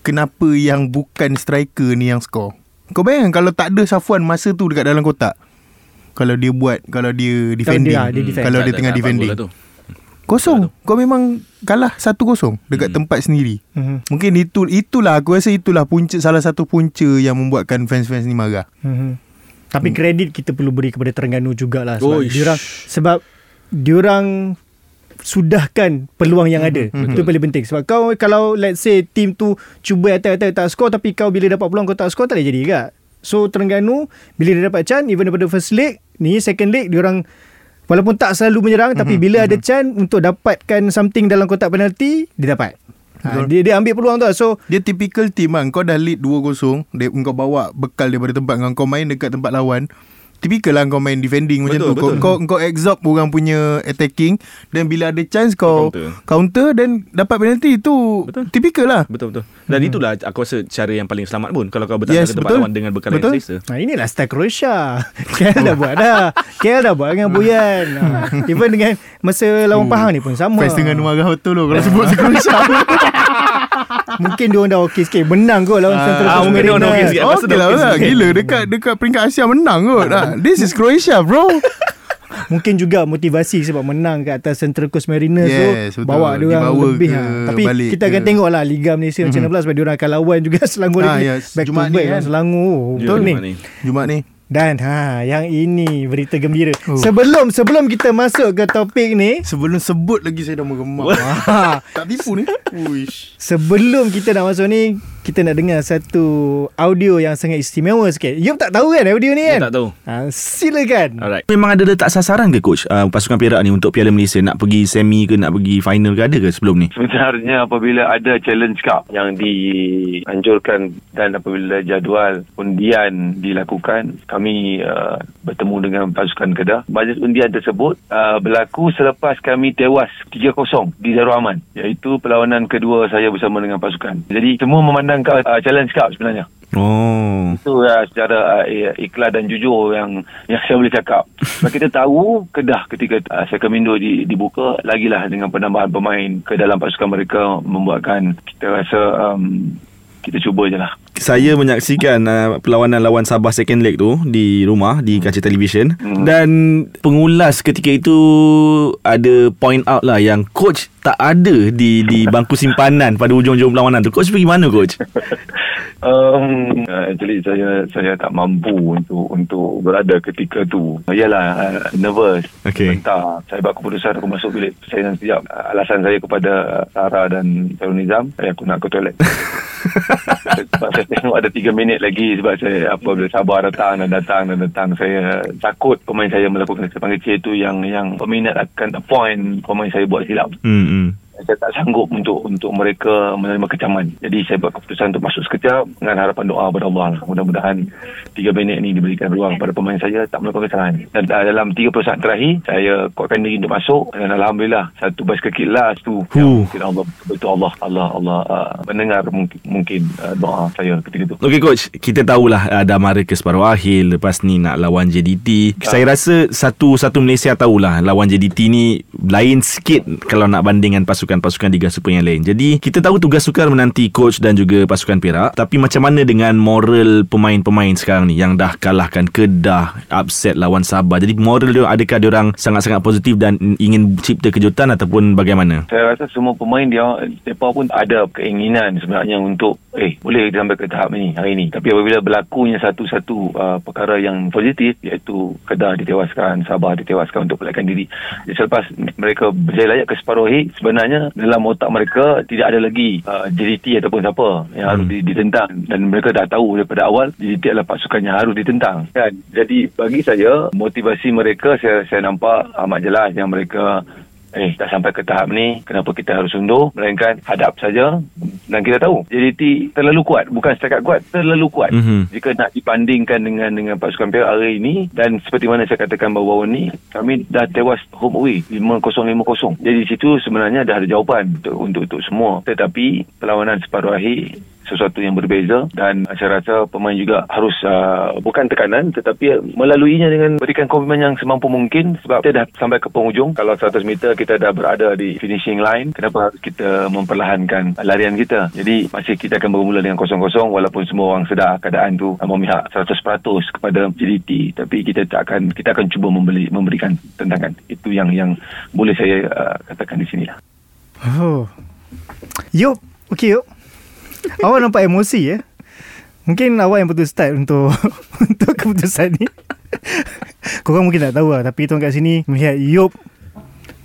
Kenapa yang bukan striker ni yang score Kau bayangkan Kalau tak ada Safwan Masa tu dekat dalam kotak Kalau dia buat Kalau dia defending dia- dia defend. Kalau Tak- dia tengah defending. Kosong Kau memang Kalah 1-0 Dekat Hmm. tempat sendiri Mhm. Mungkin itu itulah aku rasa itulah punca salah satu punca yang membuatkan fans-fans ni marah. Mm-hmm. Tapi kredit kita perlu beri kepada Terengganu jugalah sebab Oish. diorang sebab diorang sudahkan peluang yang ada. Mhm. Itu paling penting. Sebab kau kalau let's say team tu cuba attack-attack tak score tapi kau bila dapat peluang kau tak score tak boleh jadi juga. So Terengganu bila dia dapat chance even daripada first leg ni second leg diorang walaupun tak selalu menyerang tapi bila ada chance untuk dapatkan something dalam kotak penalti dia dapat. Ha, dia, dia ambil peluang tu lah. So Dia typical team kan. Kau dah lead 2-0 dia, Kau bawa bekal daripada tempat kau Kau main dekat tempat lawan Typical lah kau main defending macam Betul, tu kau, betul. kau kau absorb orang punya attacking Dan bila ada chance kau Counter. counter, Dan dapat penalty Itu Betul. typical lah Betul betul. Dan itulah aku rasa cara yang paling selamat pun kalau kau bertanding Yes, ke tempat betul. lawan dengan bekal Betul. yang selesa. Ha, inilah style Croatia. KL dah buat dah. KL dah buat dengan Boyan. Ha, even dengan masa lawan Pahang ni pun sama. Fans dengan marah betul tu Kalau sebut Croatia Mungkin dia orang dah okey sikit. Menang kot lawan Central ah, Coast mungkin dia orang dah okey sikit. Okay lah okey lah sikit. Gila dekat dekat peringkat Asia menang kot ha. This is Croatia bro Mungkin juga motivasi sebab menang kat atas Central Coast Mariners Yes, tu betul. bawa dia orang lebih ke ha. Tapi kita akan ke. tengok lah Liga Malaysia macam mana pula sebab dia orang akan lawan juga Selangor Ah, lagi. yes. Back Jumaat to ni back kan. kan Selangor. Ya, Betul ni. Jumaat ni. Jumat ni Dan ha yang ini berita gembira. Oh. Sebelum sebelum kita masuk ke topik ni, Sebelum sebut lagi saya dah meremang ha, Tak tipu ni Uish. sebelum kita nak masuk ni, kita nak dengar satu audio yang sangat istimewa sikit. Yop tak tahu kan audio ni Dia kan? tak tahu. Ha, silakan. Alright. Memang ada letak sasaran ke coach uh, pasukan Perak ni untuk Piala Malaysia nak pergi semi ke nak pergi final ke ada ke sebelum ni? Sebenarnya apabila ada challenge cup yang dianjurkan dan apabila jadual undian dilakukan, kami uh, bertemu dengan pasukan Kedah. Majlis undian tersebut uh, berlaku selepas kami tewas 3-0 di Darul Aman, iaitu perlawanan kedua saya bersama dengan pasukan. Jadi semua memandangkan uh, challenge cup sebenarnya. Oh. Itu uh, secara uh, ikhlas dan jujur yang yang saya boleh cakap. Sebab kita tahu Kedah ketika uh, Second Window di, dibuka lagilah dengan penambahan pemain ke dalam pasukan mereka membuatkan kita rasa um, kita cuba je lah. Saya menyaksikan uh, perlawanan lawan Sabah second leg tu di rumah di kaca televisyen Hmm. dan pengulas ketika itu ada point out lah yang coach tak ada di di bangku simpanan pada hujung-hujung perlawanan tu. Coach pergi mana coach? Um, actually saya saya tak mampu untuk untuk berada ketika tu. Yalah uh, nervous. Okey. Bentar. Saya buat keputusan aku masuk bilik. Saya dan sekejap. Uh, alasan saya kepada Sarah dan Sarul Nizam, saya aku nak ke toilet. sebab saya tengok ada 3 minit lagi sebab saya apa bila sabar datang dan datang dan datang saya takut pemain saya melakukan kesalahan kecil itu yang yang peminat akan appoint pemain saya buat silap Hmm. Saya tak sanggup untuk untuk mereka menerima kecaman. Jadi saya buat keputusan untuk masuk sekejap dengan harapan doa kepada Allah. lah. Mudah-mudahan 3 minit ni diberikan ruang pada pemain saya tak melakukan kesalahan. Dan uh, dalam 30 saat terakhir saya kuatkan diri untuk masuk dan alhamdulillah satu bicycle kick last tu Huh. yang mungkin Allah betul Allah Allah Allah uh, mendengar mungkin, mungkin uh, doa saya ketika itu. Okey coach, kita tahulah uh, dah mara ke separuh akhir lepas ni nak lawan JDT. Saya rasa satu satu Malaysia tahulah lawan JDT ni lain sikit kalau nak bandingkan pasukan-pasukan Liga Super yang lain. Jadi kita tahu tugas sukar menanti coach dan juga pasukan Perak, tapi macam mana dengan moral pemain-pemain sekarang ni yang dah kalahkan Kedah, upset lawan Sabah. Jadi moral dia adakah dia orang sangat-sangat positif dan ingin cipta kejutan ataupun bagaimana? Saya rasa semua pemain dia mereka pun ada keinginan sebenarnya untuk eh boleh sampai ke tahap ni hari ni. Tapi apabila berlakunya satu-satu uh, perkara yang positif iaitu Kedah ditewaskan, Sabah ditewaskan untuk pelakkan diri. Selepas mereka berjaya layak ke separuh akhir sebenarnya dalam otak mereka tidak ada lagi uh, JDT ataupun siapa yang harus Hmm. di- ditentang dan mereka dah tahu daripada awal JDT adalah pasukan yang harus ditentang. Kan? Jadi bagi saya motivasi mereka saya saya nampak amat jelas yang mereka Eh, dah sampai ke tahap ni, kenapa kita harus undur? Melainkan hadap saja. Dan kita tahu, JDT terlalu kuat. Bukan setakat kuat, terlalu kuat. Mhm. Jika nak dibandingkan dengan dengan pasukan Perak hari ini, dan seperti mana saya katakan baru-baru ni, kami dah tewas home away, 5-0-5-0. Jadi di situ sebenarnya dah ada jawapan untuk, untuk, untuk semua. Tetapi, perlawanan separuh akhir, sesuatu yang berbeza dan saya rasa pemain juga harus uh, bukan tekanan tetapi melaluinya dengan berikan komitmen yang semampu mungkin sebab kita dah sampai ke penghujung. Kalau 100 meter kita dah berada di finishing line kenapa harus kita memperlahankan larian kita? Jadi masih kita akan bermula dengan kosong-kosong walaupun semua orang sedar keadaan tu memihak 100% kepada JDT tapi kita tak akan kita akan cuba membeli memberikan tentangan itu yang yang boleh saya uh, katakan di sini lah Oh. Yop, okey yop. Awak nampak emosi ya? Mungkin awak yang betul start untuk untuk keputusan ni. Korang mungkin tak tahu lah Tapi tuan kat sini Melihat Yop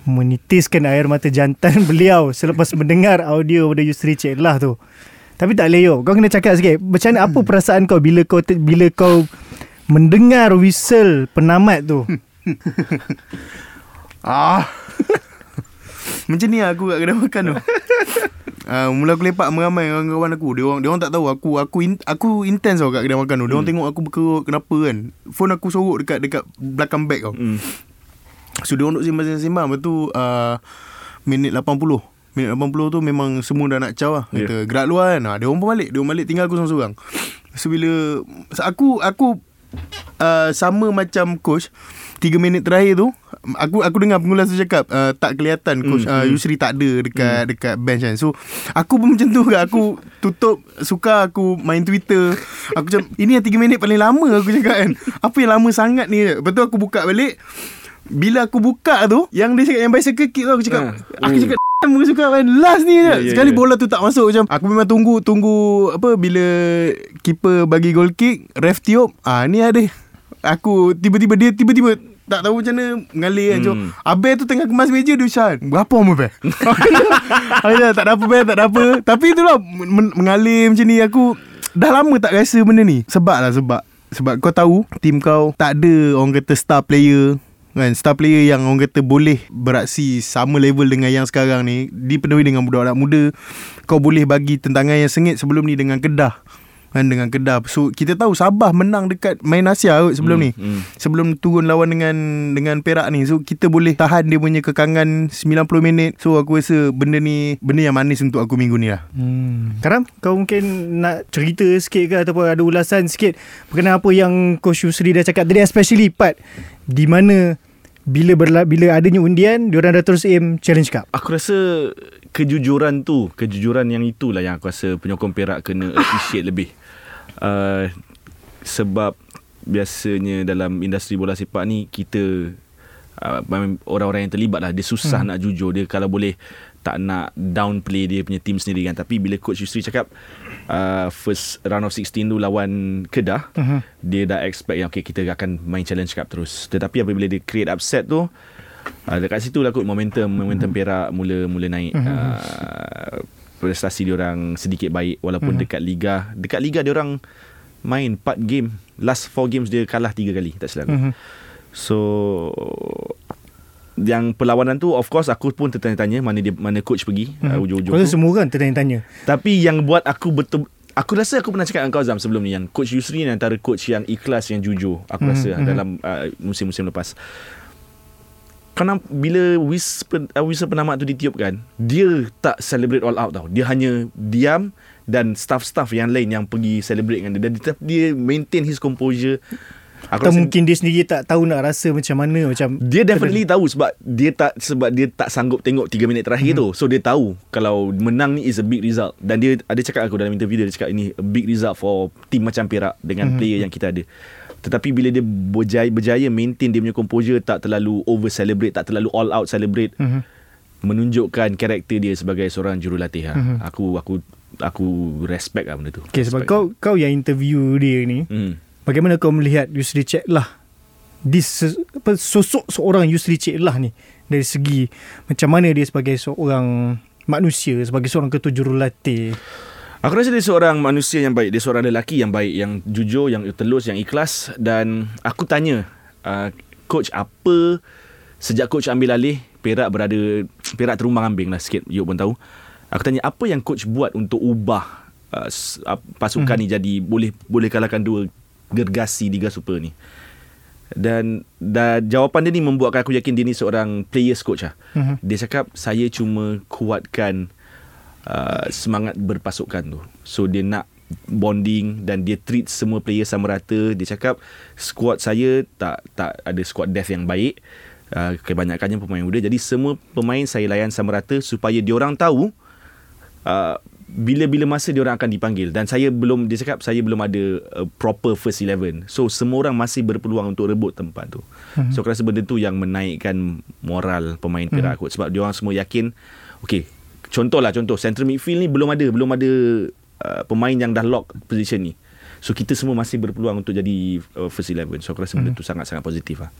Menitiskan air mata jantan beliau Selepas mendengar audio Pada Yusri Cik lah tu Tapi tak boleh Yop Kau kena cakap sikit Macam mana apa perasaan kau Bila kau bila kau Mendengar whistle Penamat tu Ah. Macam ni aku kat kedai makan tu. uh, Mula aku lepak meramai dengan kawan aku. Dia orang, dia orang tak tahu. Aku aku in, aku intense tau kat kedai makan tu. Dia orang tengok aku berkerut Kenapa kan. Phone aku sorok dekat dekat belakang beg tau. Hmm. So dia orang duduk sembang-sembang. Lepas tu uh, Minit 80 Minit 80 tu memang semua dah nak caw lah. Kata yeah. gerak luar kan? Ha, Dia orang pun balik. Dia orang balik tinggal aku seorang-seorang. So bila Aku Aku uh, Sama macam coach 3 minit terakhir tu Aku aku dengar pengulas tu cakap uh, Tak kelihatan coach Hmm, uh, hmm. Yusri tak ada dekat hmm. dekat bench kan So aku pun macam tu ke Aku tutup Suka aku main Twitter Aku macam Ini yang 3 minit paling lama Aku cakap kan Apa yang lama sangat ni Lepas tu aku buka balik bila aku buka tu Yang dia cakap Yang bicycle kick tu Aku cakap Ha. Aku Oh. cakap Aku suka kan Last ni je Ya, ya, Sekali ya. bola tu tak masuk Macam Aku memang tunggu Tunggu Apa Bila Keeper bagi goal kick Ref tiup ah Ni ada Aku Tiba-tiba dia Tiba-tiba tak tahu macam mana Mengalir kan Hmm. Abel tu tengah kemas meja Dia ucap Berapa umur Abel Ayah, Tak ada apa Abel Tak ada apa. Tapi itulah men- Mengalir macam ni Aku Dah lama tak rasa benda ni. Sebab lah sebab Sebab kau tahu Tim kau Tak ada Orang kata star player kan? Star player yang orang kata boleh beraksi sama level dengan yang sekarang ni dipenuhi dengan budak-budak muda. Kau boleh bagi tentangan yang sengit sebelum ni dengan Kedah kan dengan Kedah. So kita tahu Sabah menang dekat main Asia kot sebelum Hmm, ni. hmm. sebelum turun lawan dengan dengan Perak ni. So kita boleh tahan dia punya kekangan 90 minit. So aku rasa benda ni benda yang manis untuk aku minggu ni lah. Hmm. Karam, kau mungkin nak cerita sikit ke ataupun ada ulasan sikit berkenaan apa yang Coach Yusri dah cakap tadi especially part di mana bila berla, bila adanya undian diorang dah terus aim challenge cup. Aku rasa kejujuran tu, kejujuran yang itulah yang aku rasa penyokong Perak kena appreciate lebih. Uh, sebab biasanya dalam industri bola sepak ni kita uh, orang-orang yang terlibat lah dia susah hmm. nak jujur dia kalau boleh tak nak downplay dia punya team sendiri kan. Tapi bila coach Yusri cakap uh, first round of 16 tu lawan Kedah Mhm. dia dah expect yang okay kita akan main challenge cup terus. Tetapi apabila dia create upset tu uh, dekat situ lah kot momentum momentum Perak mula mula naik. Uh, prestasi dia orang sedikit baik walaupun dekat liga. Dekat liga dia orang main 4 game. Last 4 games dia kalah 3 kali tak silap. Mhm. so yang perlawanan tu of course aku pun tertanya-tanya mana dia mana coach pergi uh, ujung-ujung Kau semua orang tertanya-tanya. Tapi yang buat aku betul Aku rasa aku pernah cakap dengan kau Zam sebelum ni Yang coach Yusri ni antara coach yang ikhlas Yang jujur Aku Mhm, rasa mhm. dalam uh, musim-musim lepas. Kerana bila whisper, uh, whistle penamat tu ditiupkan Dia tak celebrate all out tau. Dia hanya diam Dan staff-staff yang lain yang pergi celebrate dengan dia. Dan dia, dia maintain his composure Aku Atau mungkin dia sendiri tak tahu nak rasa macam mana macam dia definitely tahu sebab dia tak sebab dia tak sanggup tengok 3 minit terakhir Hmm. tu. So dia tahu kalau menang ni is a big result dan dia ada cakap aku dalam interview dia, dia cakap ini a big result for team macam Perak dengan Hmm. player yang kita ada. Tetapi bila dia berjaya, berjaya maintain dia punya composure tak terlalu over celebrate, tak terlalu all out celebrate. Mhm. Menunjukkan karakter dia sebagai seorang jurulatih. Ha. Mhm. Aku aku aku respect lah benda tu. Okay, sebab Respect. kau kau yang interview dia ni, hmm. Bagaimana kau melihat Yusri Cik lah this apa, sosok seorang Yusri Cik lah ni dari segi macam mana dia sebagai seorang manusia sebagai seorang ketua jurulatih Aku rasa dia seorang manusia yang baik. Dia seorang lelaki yang baik, yang jujur, yang telus, yang ikhlas. Dan aku tanya, uh, coach apa sejak coach ambil alih, Perak berada, Perak terumbang ambing lah sikit, you pun tahu. Aku tanya, apa yang coach buat untuk ubah uh, pasukan ni jadi boleh boleh kalahkan dua gergasi Liga Super ni. Dan, dan jawapan dia ni membuatkan aku yakin dia ni seorang players coach lah. Mhm. Dia cakap, saya cuma kuatkan uh, semangat berpasukan tu. So dia nak bonding dan dia treat semua player sama rata. Dia cakap squad saya tak tak ada squad depth yang baik. Uh, kebanyakannya pemain muda. Jadi semua pemain saya layan sama rata supaya diorang tahu uh, bila-bila masa diorang akan dipanggil dan saya belum dia cakap saya belum ada uh, proper first 11. So semua orang masih berpeluang untuk rebut tempat tu. Mm-hmm. So aku rasa benda tu yang menaikkan moral pemain Perak mm-hmm. kot sebab diorang semua yakin okey contohlah contoh central midfield ni belum ada belum ada uh, pemain yang dah lock position ni. So kita semua masih berpeluang untuk jadi uh, first 11. So aku rasa benda tu sangat-sangat positif lah.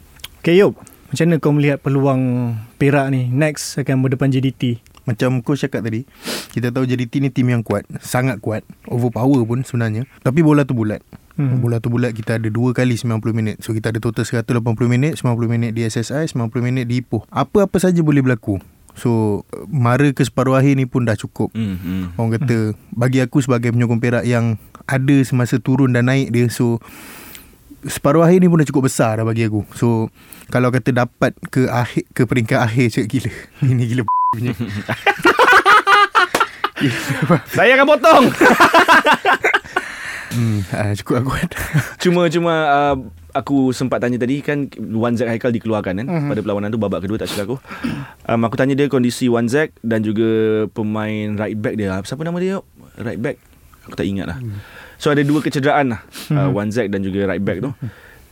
Okay Yop Macam mana kau melihat peluang Perak ni Next akan berdepan JDT Macam coach cakap tadi Kita tahu JDT ni tim yang kuat Sangat kuat Overpower pun sebenarnya Tapi bola tu bulat Hmm. hmm. Bola tu bulat Kita ada dua kali 90 minit So kita ada total 180 minit 90 minit di SSI 90 minit di Ipoh Apa-apa saja boleh berlaku So mara ke separuh akhir ni pun dah cukup. Hmm, hmm. Orang kata bagi aku sebagai penyokong Perak yang ada semasa turun dan naik dia so separuh akhir ni pun dah cukup besar dah bagi aku. So kalau kata dapat ke akhir ke peringkat akhir cik gila. Ini gila punya. Saya akan potong. hmm, ah, cukup aku. Cuma cuma uh, aku sempat tanya tadi kan Wan Zack Haikal dikeluarkan kan uh-huh. pada perlawanan tu babak kedua tak silap aku. Um, aku tanya dia kondisi Wan Zack dan juga pemain right back dia. Siapa nama dia? Right back. Aku tak ingat lah. So ada dua kecederaan lah uh, Wan Zack dan juga right back tu.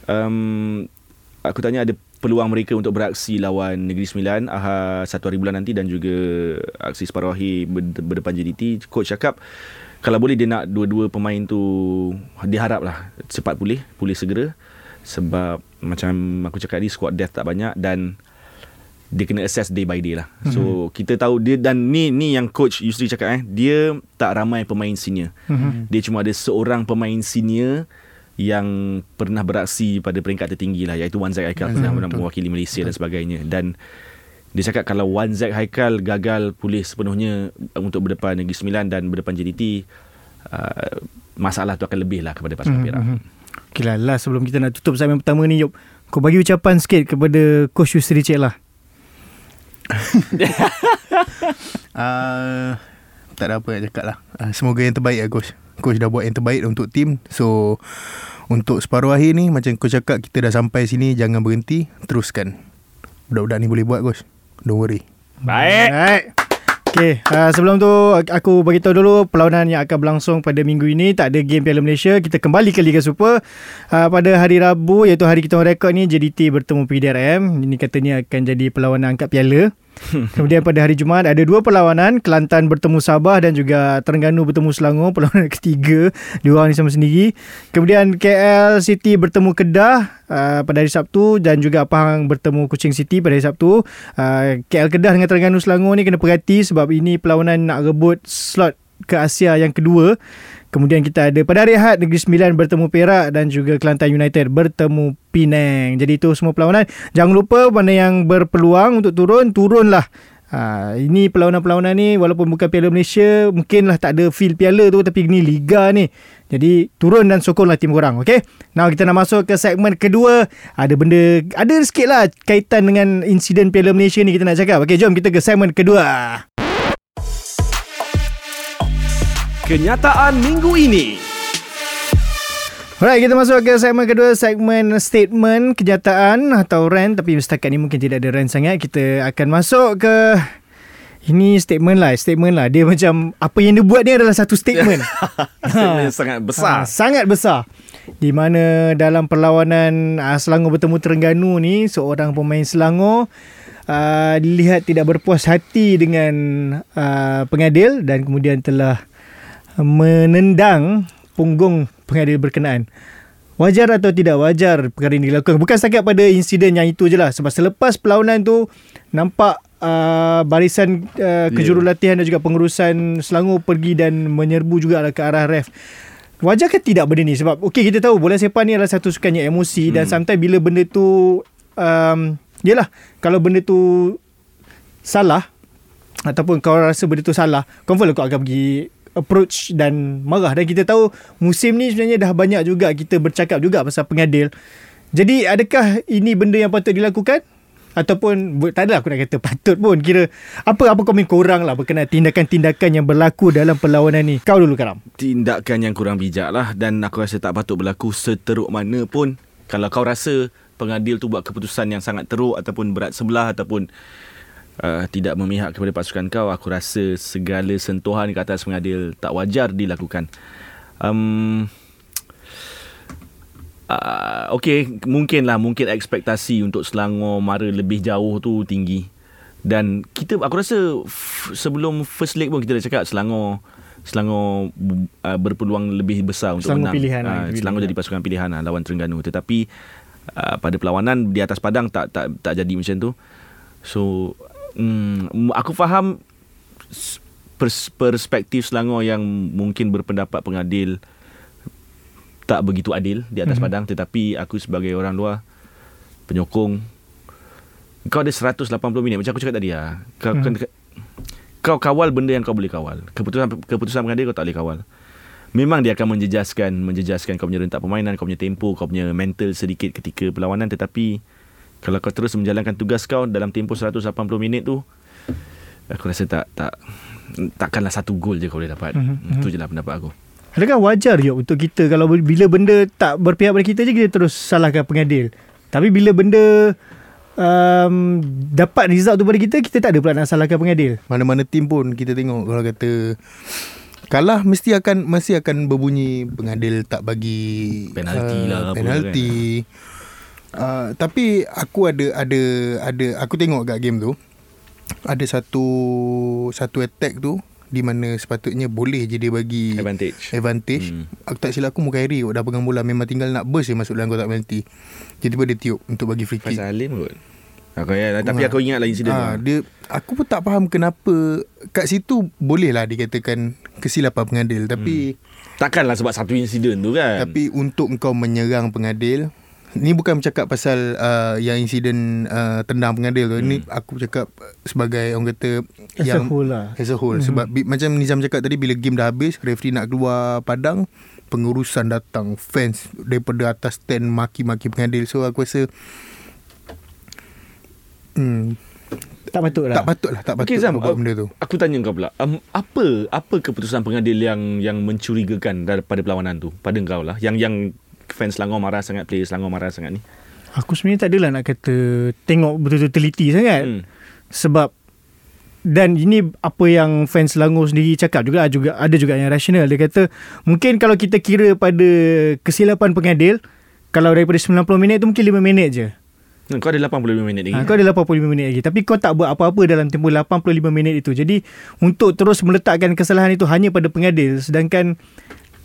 Um, aku tanya ada peluang mereka untuk beraksi lawan Negeri Sembilan aha, satu hari bulan nanti dan juga aksi separuh akhir ber- berdepan JDT. Coach cakap kalau boleh dia nak dua-dua pemain tu dia harap lah cepat pulih, pulih segera sebab macam aku cakap ni squad depth tak banyak dan dia kena assess day by day lah. So mm-hmm. kita tahu dia dan ni ni yang coach Yusri cakap eh dia tak ramai pemain senior. Mm-hmm. Dia cuma ada seorang pemain senior yang pernah beraksi pada peringkat tertinggi lah iaitu Wan Zack Haikal. Yang pernah mewakili Malaysia betul. dan sebagainya. Dan dia cakap kalau Wan Zack Haikal gagal pulih sepenuhnya untuk berdepan Negeri Sembilan dan berdepan JDT uh, masalah tu akan lebih lah kepada pasukan Perak. Mm-hmm. Okay lah, lah sebelum kita nak tutup segmen pertama ni Yop. Kau bagi ucapan sikit kepada Coach Yusri Cik lah. Uh, tak ada apa nak cakap lah. Uh, semoga yang terbaik lah coach coach dah buat yang terbaik untuk tim so untuk separuh akhir ni macam coach cakap kita dah sampai sini jangan berhenti teruskan budak-budak ni boleh buat coach don't worry Baik. Baik. Okay, uh, sebelum tu aku bagi tahu dulu perlawanan yang akan berlangsung pada minggu ini tak ada game Piala Malaysia. Kita kembali ke Liga Super uh, pada hari Rabu iaitu hari kita rekod ni JDT bertemu PDRM. Ini katanya akan jadi perlawanan angkat piala. Kemudian pada hari Jumaat ada dua perlawanan. Kelantan bertemu Sabah dan juga Terengganu bertemu Selangor. Perlawanan ketiga dua orang ni sama sendiri. Kemudian KL City bertemu Kedah uh, pada hari Sabtu. Dan juga Pahang bertemu Kuching City pada hari Sabtu. Uh, KL Kedah dengan Terengganu Selangor ni kena perhati sebab ini perlawanan nak rebut slot ke Asia yang kedua Kemudian kita ada pada hari Ahad Negeri Sembilan bertemu Perak dan juga Kelantan United bertemu Penang. Jadi itu semua perlawanan. Jangan lupa mana yang berpeluang untuk turun, turunlah. Ha, ini perlawanan-perlawanan ni walaupun bukan Piala Malaysia, mungkinlah tak ada feel piala tu tapi ini liga ni. Jadi turun dan sokonglah tim korang, okey? Now kita nak masuk ke segmen kedua. Ada benda ada sikit lah kaitan dengan insiden Piala Malaysia ni kita nak cakap. Okey, jom kita ke segmen kedua. Kenyataan minggu ini. Alright, kita masuk ke segmen kedua, segmen statement kenyataan atau rant. Tapi setakat ni mungkin tidak ada rant sangat. Kita akan masuk ke... Ini statement lah, statement lah. Dia macam apa yang dia buat ni adalah satu statement. Statement sangat besar. Ha, sangat besar. Di mana dalam perlawanan uh, Selangor bertemu Terengganu ni, seorang pemain Selangor uh, dilihat tidak berpuas hati dengan uh, pengadil dan kemudian telah menendang punggung pengadil berkenaan. Wajar atau tidak wajar perkara ini dilakukan? Bukan setakat pada insiden yang itu je lah. Sebab selepas perlawanan tu, nampak uh, barisan uh, kejurulatihan dan juga pengurusan Selangor pergi dan menyerbu juga ke arah ref. Wajar ke tidak benda ni? Sebab okay, kita tahu bola sepak ni adalah satu sukan yang emosi hmm. dan sometimes bila benda tu... Um, yelah, kalau benda tu salah ataupun kau rasa benda tu salah, confirm lah kau akan pergi approach dan marah dan kita tahu musim ni sebenarnya dah banyak juga kita bercakap juga pasal pengadil. Jadi adakah ini benda yang patut dilakukan? Ataupun tak adalah aku nak kata patut pun kira apa apa komen korang lah berkenaan tindakan-tindakan yang berlaku dalam perlawanan ni. Kau dulu Karam. Tindakan yang kurang bijak lah dan aku rasa tak patut berlaku seteruk mana pun. Kalau kau rasa pengadil tu buat keputusan yang sangat teruk ataupun berat sebelah ataupun uh, tidak memihak kepada pasukan kau aku rasa segala sentuhan ke atas pengadil tak wajar dilakukan um, uh, okay mungkinlah mungkin ekspektasi untuk Selangor mara lebih jauh tu tinggi dan kita aku rasa f- sebelum first leg pun kita dah cakap Selangor Selangor uh, berpeluang lebih besar untuk Selangor menang. pilihan uh, lah, Selangor pilihan. jadi pasukan pilihan lah, lawan Terengganu. Tetapi uh, pada perlawanan di atas padang tak tak tak jadi macam tu. So hmm, aku faham pers- perspektif Selangor yang mungkin berpendapat pengadil tak begitu adil di atas mm-hmm. padang tetapi aku sebagai orang luar penyokong Kau ada 180 minit Macam aku cakap tadi lah Kau, hmm. kau kawal benda yang kau boleh kawal Keputusan keputusan pengadil kau tak boleh kawal Memang dia akan menjejaskan Menjejaskan kau punya rentak permainan Kau punya tempo Kau punya mental sedikit ketika perlawanan Tetapi Kalau kau terus menjalankan tugas kau Dalam tempoh 180 minit tu Aku rasa tak tak Takkanlah satu gol je kau boleh dapat Mhm, Itu je lah pendapat aku Adakah wajar je untuk kita kalau bila benda tak berpihak pada kita je kita terus salahkan pengadil. Tapi bila benda um, dapat result tu pada kita kita tak ada pula nak salahkan pengadil. Mana-mana tim pun kita tengok kalau kata kalah mesti akan mesti akan berbunyi pengadil tak bagi Penalti lah, apa penalti. Uh, tapi aku ada ada ada aku tengok kat game tu ada satu satu attack tu di mana sepatutnya boleh je dia bagi Advantage advantage. Hmm. Aku tak silap aku Mukairi kot dah pegang bola memang tinggal nak burst je masuk dalam kotak penalti. Jadi dia tiup untuk bagi free kick. Faisal Halim kot aku, ya, Tapi aku ingat lah insiden Ah, tu dia aku pun tak faham kenapa kat situ boleh lah dikatakan kesilapan pengadil tapi hmm. Takkanlah sebab satu insiden tu kan tapi untuk kau menyerang pengadil ni bukan bercakap pasal uh, yang insiden uh, tendang pengadil tu. Hmm. Ni aku bercakap sebagai orang kata As a yang whole lah. as a whole hmm. sebab bi- macam Nizam cakap tadi bila game dah habis referee nak keluar padang pengurusan datang fans daripada atas stand maki-maki pengadil so aku rasa hmm, Tak patut lah. tak patut lah tak patut Okey Zam, buat benda tu Aku tanya kau pula um, Apa apa keputusan pengadil yang yang mencurigakan daripada perlawanan tu Pada kau lah Yang yang fans Selangor marah sangat Player Selangor marah sangat ni Aku sebenarnya tak adalah nak kata tengok betul-betul teliti sangat. hmm. Sebab dan ini apa yang fans Selangor sendiri cakap juga juga ada juga yang rasional dia kata mungkin kalau kita kira pada kesilapan pengadil kalau daripada 90 minit tu mungkin 5 minit je. Hmm, Kau ada 85 minit lagi Ha, kau ada 85 minit lagi tapi kau tak buat apa-apa dalam tempoh 85 minit itu. Jadi untuk terus meletakkan kesalahan itu hanya pada pengadil sedangkan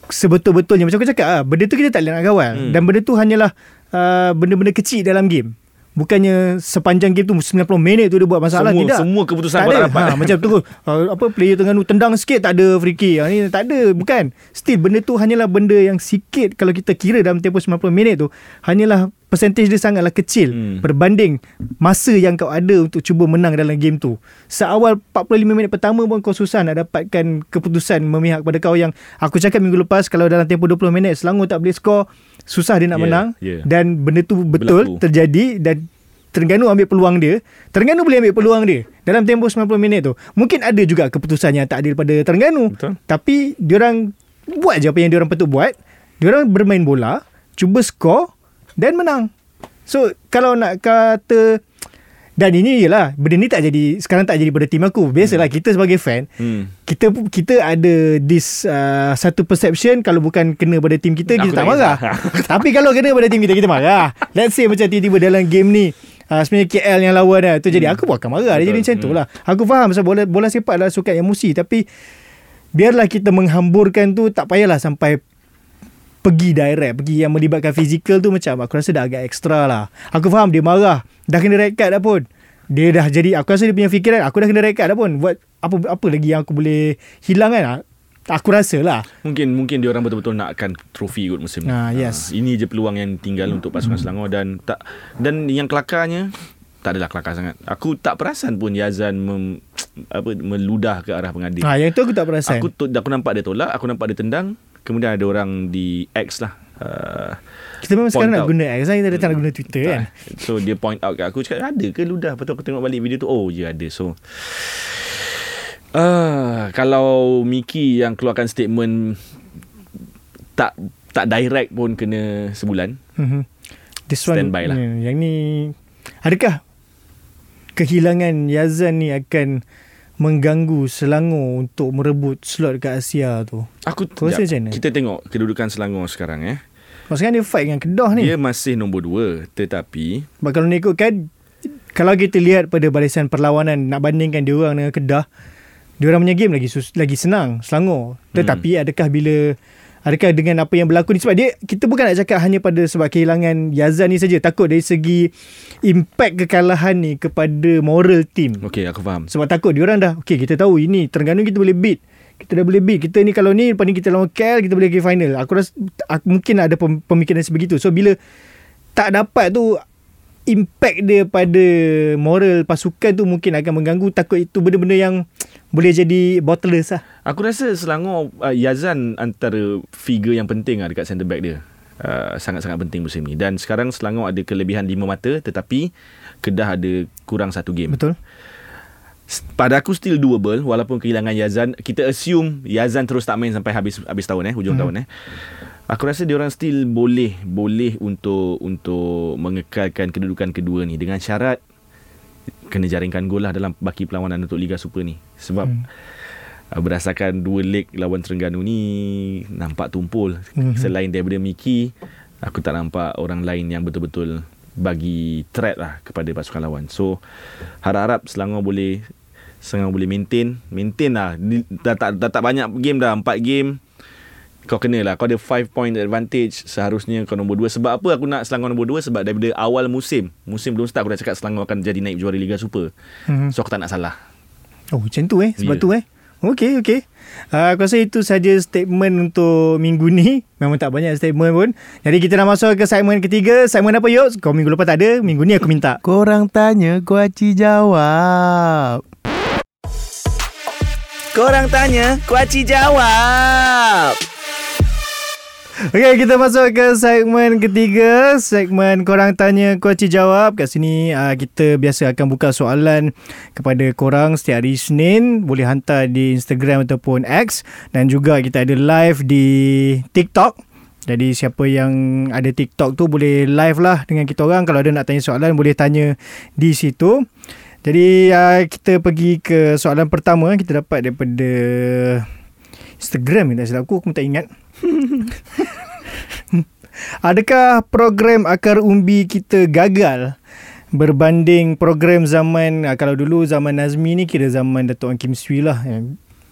sebetul-betulnya macam aku cakap ah benda tu kita tak boleh nak kawal Hmm. dan benda tu hanyalah uh, benda-benda kecil dalam game. Bukannya sepanjang game tu 90 minit tu dia buat masalah Semua- tidak. semua keputusan tak ada. dapat. Ha, macam tu uh, apa player tengah tu tendang sikit tak ada free kick. Ha, ni tak ada bukan. Still benda tu hanyalah benda yang sikit kalau kita kira dalam tempoh 90 minit tu hanyalah percentage dia sangatlah kecil Hmm. berbanding masa yang kau ada untuk cuba menang dalam game tu. Seawal 45 minit pertama pun kau susah nak dapatkan keputusan memihak pada kau yang aku cakap minggu lepas kalau dalam tempoh 20 minit Selangor tak boleh skor susah dia nak Yeah, menang yeah. dan benda tu betul Berlaku. terjadi dan Terengganu ambil peluang dia Terengganu boleh ambil peluang dia Dalam tempoh 90 minit tu Mungkin ada juga keputusan yang tak adil pada Terengganu Betul. Tapi diorang buat je apa yang diorang patut buat Diorang bermain bola Cuba skor Dan menang So kalau nak kata dan ini ialah benda ni tak jadi sekarang tak jadi pada tim aku. Biasalah kita sebagai fan Hmm. kita kita ada this uh, satu perception kalau bukan kena pada tim kita Aku kita tak marah. Tapi kalau kena pada tim kita kita marah. Let's say macam tiba-tiba dalam game ni Uh, sebenarnya KL yang lawan dah tu jadi aku pun akan marah dia jadi Betul. macam tu lah aku faham sebab bola, bola sepak adalah sukan emosi tapi biarlah kita menghamburkan tu tak payahlah sampai pergi direct pergi yang melibatkan fizikal tu macam aku rasa dah agak ekstra lah aku faham dia marah dah kena red card dah pun dia dah jadi aku rasa dia punya fikiran aku dah kena red card dah pun buat apa apa lagi yang aku boleh hilang kan aku rasa lah Mungkin mungkin dia orang betul-betul nakkan trofi kot musim ni. Ah, yes. ini je peluang yang tinggal untuk pasukan Selangor dan tak dan yang kelakarnya tak adalah kelakar sangat. Aku tak perasan pun Yazan mem, apa meludah ke arah pengadil. ha, yang tu aku tak perasan Aku aku nampak dia tolak, aku nampak dia tendang, kemudian ada orang di X lah. Uh, kita memang sekarang nak out. guna X kan kita dah tak nak guna Twitter kan So dia point out kat aku cakap ada ke ludah Lepas tu aku tengok balik video tu Oh ya ada So uh, Kalau Miki yang keluarkan statement Tak tak direct pun kena sebulan Mhm. This one Standby lah. Yang ni Adakah Kehilangan Yazan ni akan Mengganggu Selangor Untuk merebut slot kat Asia tu Aku Kau rasa macam mana? Kita tengok kedudukan Selangor sekarang eh Maksudnya dia fight dengan Kedah ni Dia masih nombor 2 Tetapi Sebab kalau nak ikutkan Kalau kita lihat pada barisan perlawanan Nak bandingkan dia orang dengan Kedah Dia orang punya game lagi sus, lagi senang Selangor Tetapi Hmm. adakah bila Adakah dengan apa yang berlaku ni? Sebab dia Kita bukan nak cakap hanya pada Sebab kehilangan Yazan ni saja. Takut dari segi Impact kekalahan ni Kepada moral team. Okay aku faham. Sebab takut dia orang dah Okay kita tahu ini Terengganu kita boleh beat. Kita dah boleh beat. Kita ni kalau ni Lepas ni kita lawan KL Kita boleh pergi final. Aku rasa aku, Mungkin ada pem- pemikiran sebegitu. So bila Tak dapat tu impact dia pada moral pasukan tu mungkin akan mengganggu. Takut itu benda-benda yang boleh jadi bottlers lah. Aku rasa Selangor uh, Yazan antara figure yang penting lah dekat centre back dia. Uh, sangat-sangat penting musim ni dan sekarang Selangor ada kelebihan lima mata tetapi Kedah ada kurang satu game. Betul? Pada aku still doable walaupun kehilangan Yazan. Kita assume Yazan terus tak main sampai habis habis tahun eh hujung hmm. tahun eh. Aku rasa dia orang still boleh boleh untuk untuk mengekalkan kedudukan kedua ni dengan syarat kena jaringkan gol lah dalam baki perlawanan untuk Liga Super ni. Sebab hmm. berdasarkan dua leg lawan Terengganu ni nampak tumpul. Hmm. Selain daripada Miki, aku tak nampak orang lain yang betul-betul bagi threat lah kepada pasukan lawan. So harap-harap Selangor boleh Selangor boleh maintain, maintain lah. Dah tak dah tak banyak game dah, 4 game. Kau kena lah Kau ada 5 point advantage Seharusnya kau nombor 2 Sebab apa aku nak Selangor nombor 2 Sebab daripada awal musim. Musim belum start Aku dah cakap Selangor akan jadi naik juara Liga Super. Mhm. So aku tak nak salah. Oh macam tu eh? Sebab Ya. tu eh? Okey okey uh, Aku rasa itu saja statement untuk minggu ni. Memang tak banyak statement pun. Jadi kita dah masuk ke segmen ketiga. Segmen apa yuk? Kau minggu lepas tak ada Minggu ni aku minta. Korang tanya, Kuaci jawab. Korang tanya, Kuaci jawab. Okey, kita masuk ke segmen ketiga. Segmen korang tanya, Kuaci jawab. Kat sini uh, kita biasa akan buka soalan kepada korang setiap hari Isnin. Boleh hantar di Instagram ataupun X. Dan juga kita ada live di TikTok. Jadi siapa yang ada TikTok tu boleh live lah dengan kita orang. Kalau ada nak tanya soalan boleh tanya di situ. Jadi uh, kita pergi ke soalan pertama. Kita dapat daripada Instagram tak silap aku. Aku tak ingat. Adakah program akar umbi kita gagal? Berbanding program zaman ah, kalau dulu zaman Nazmi ni kira zaman Datuk Ong Kim Swee lah eh,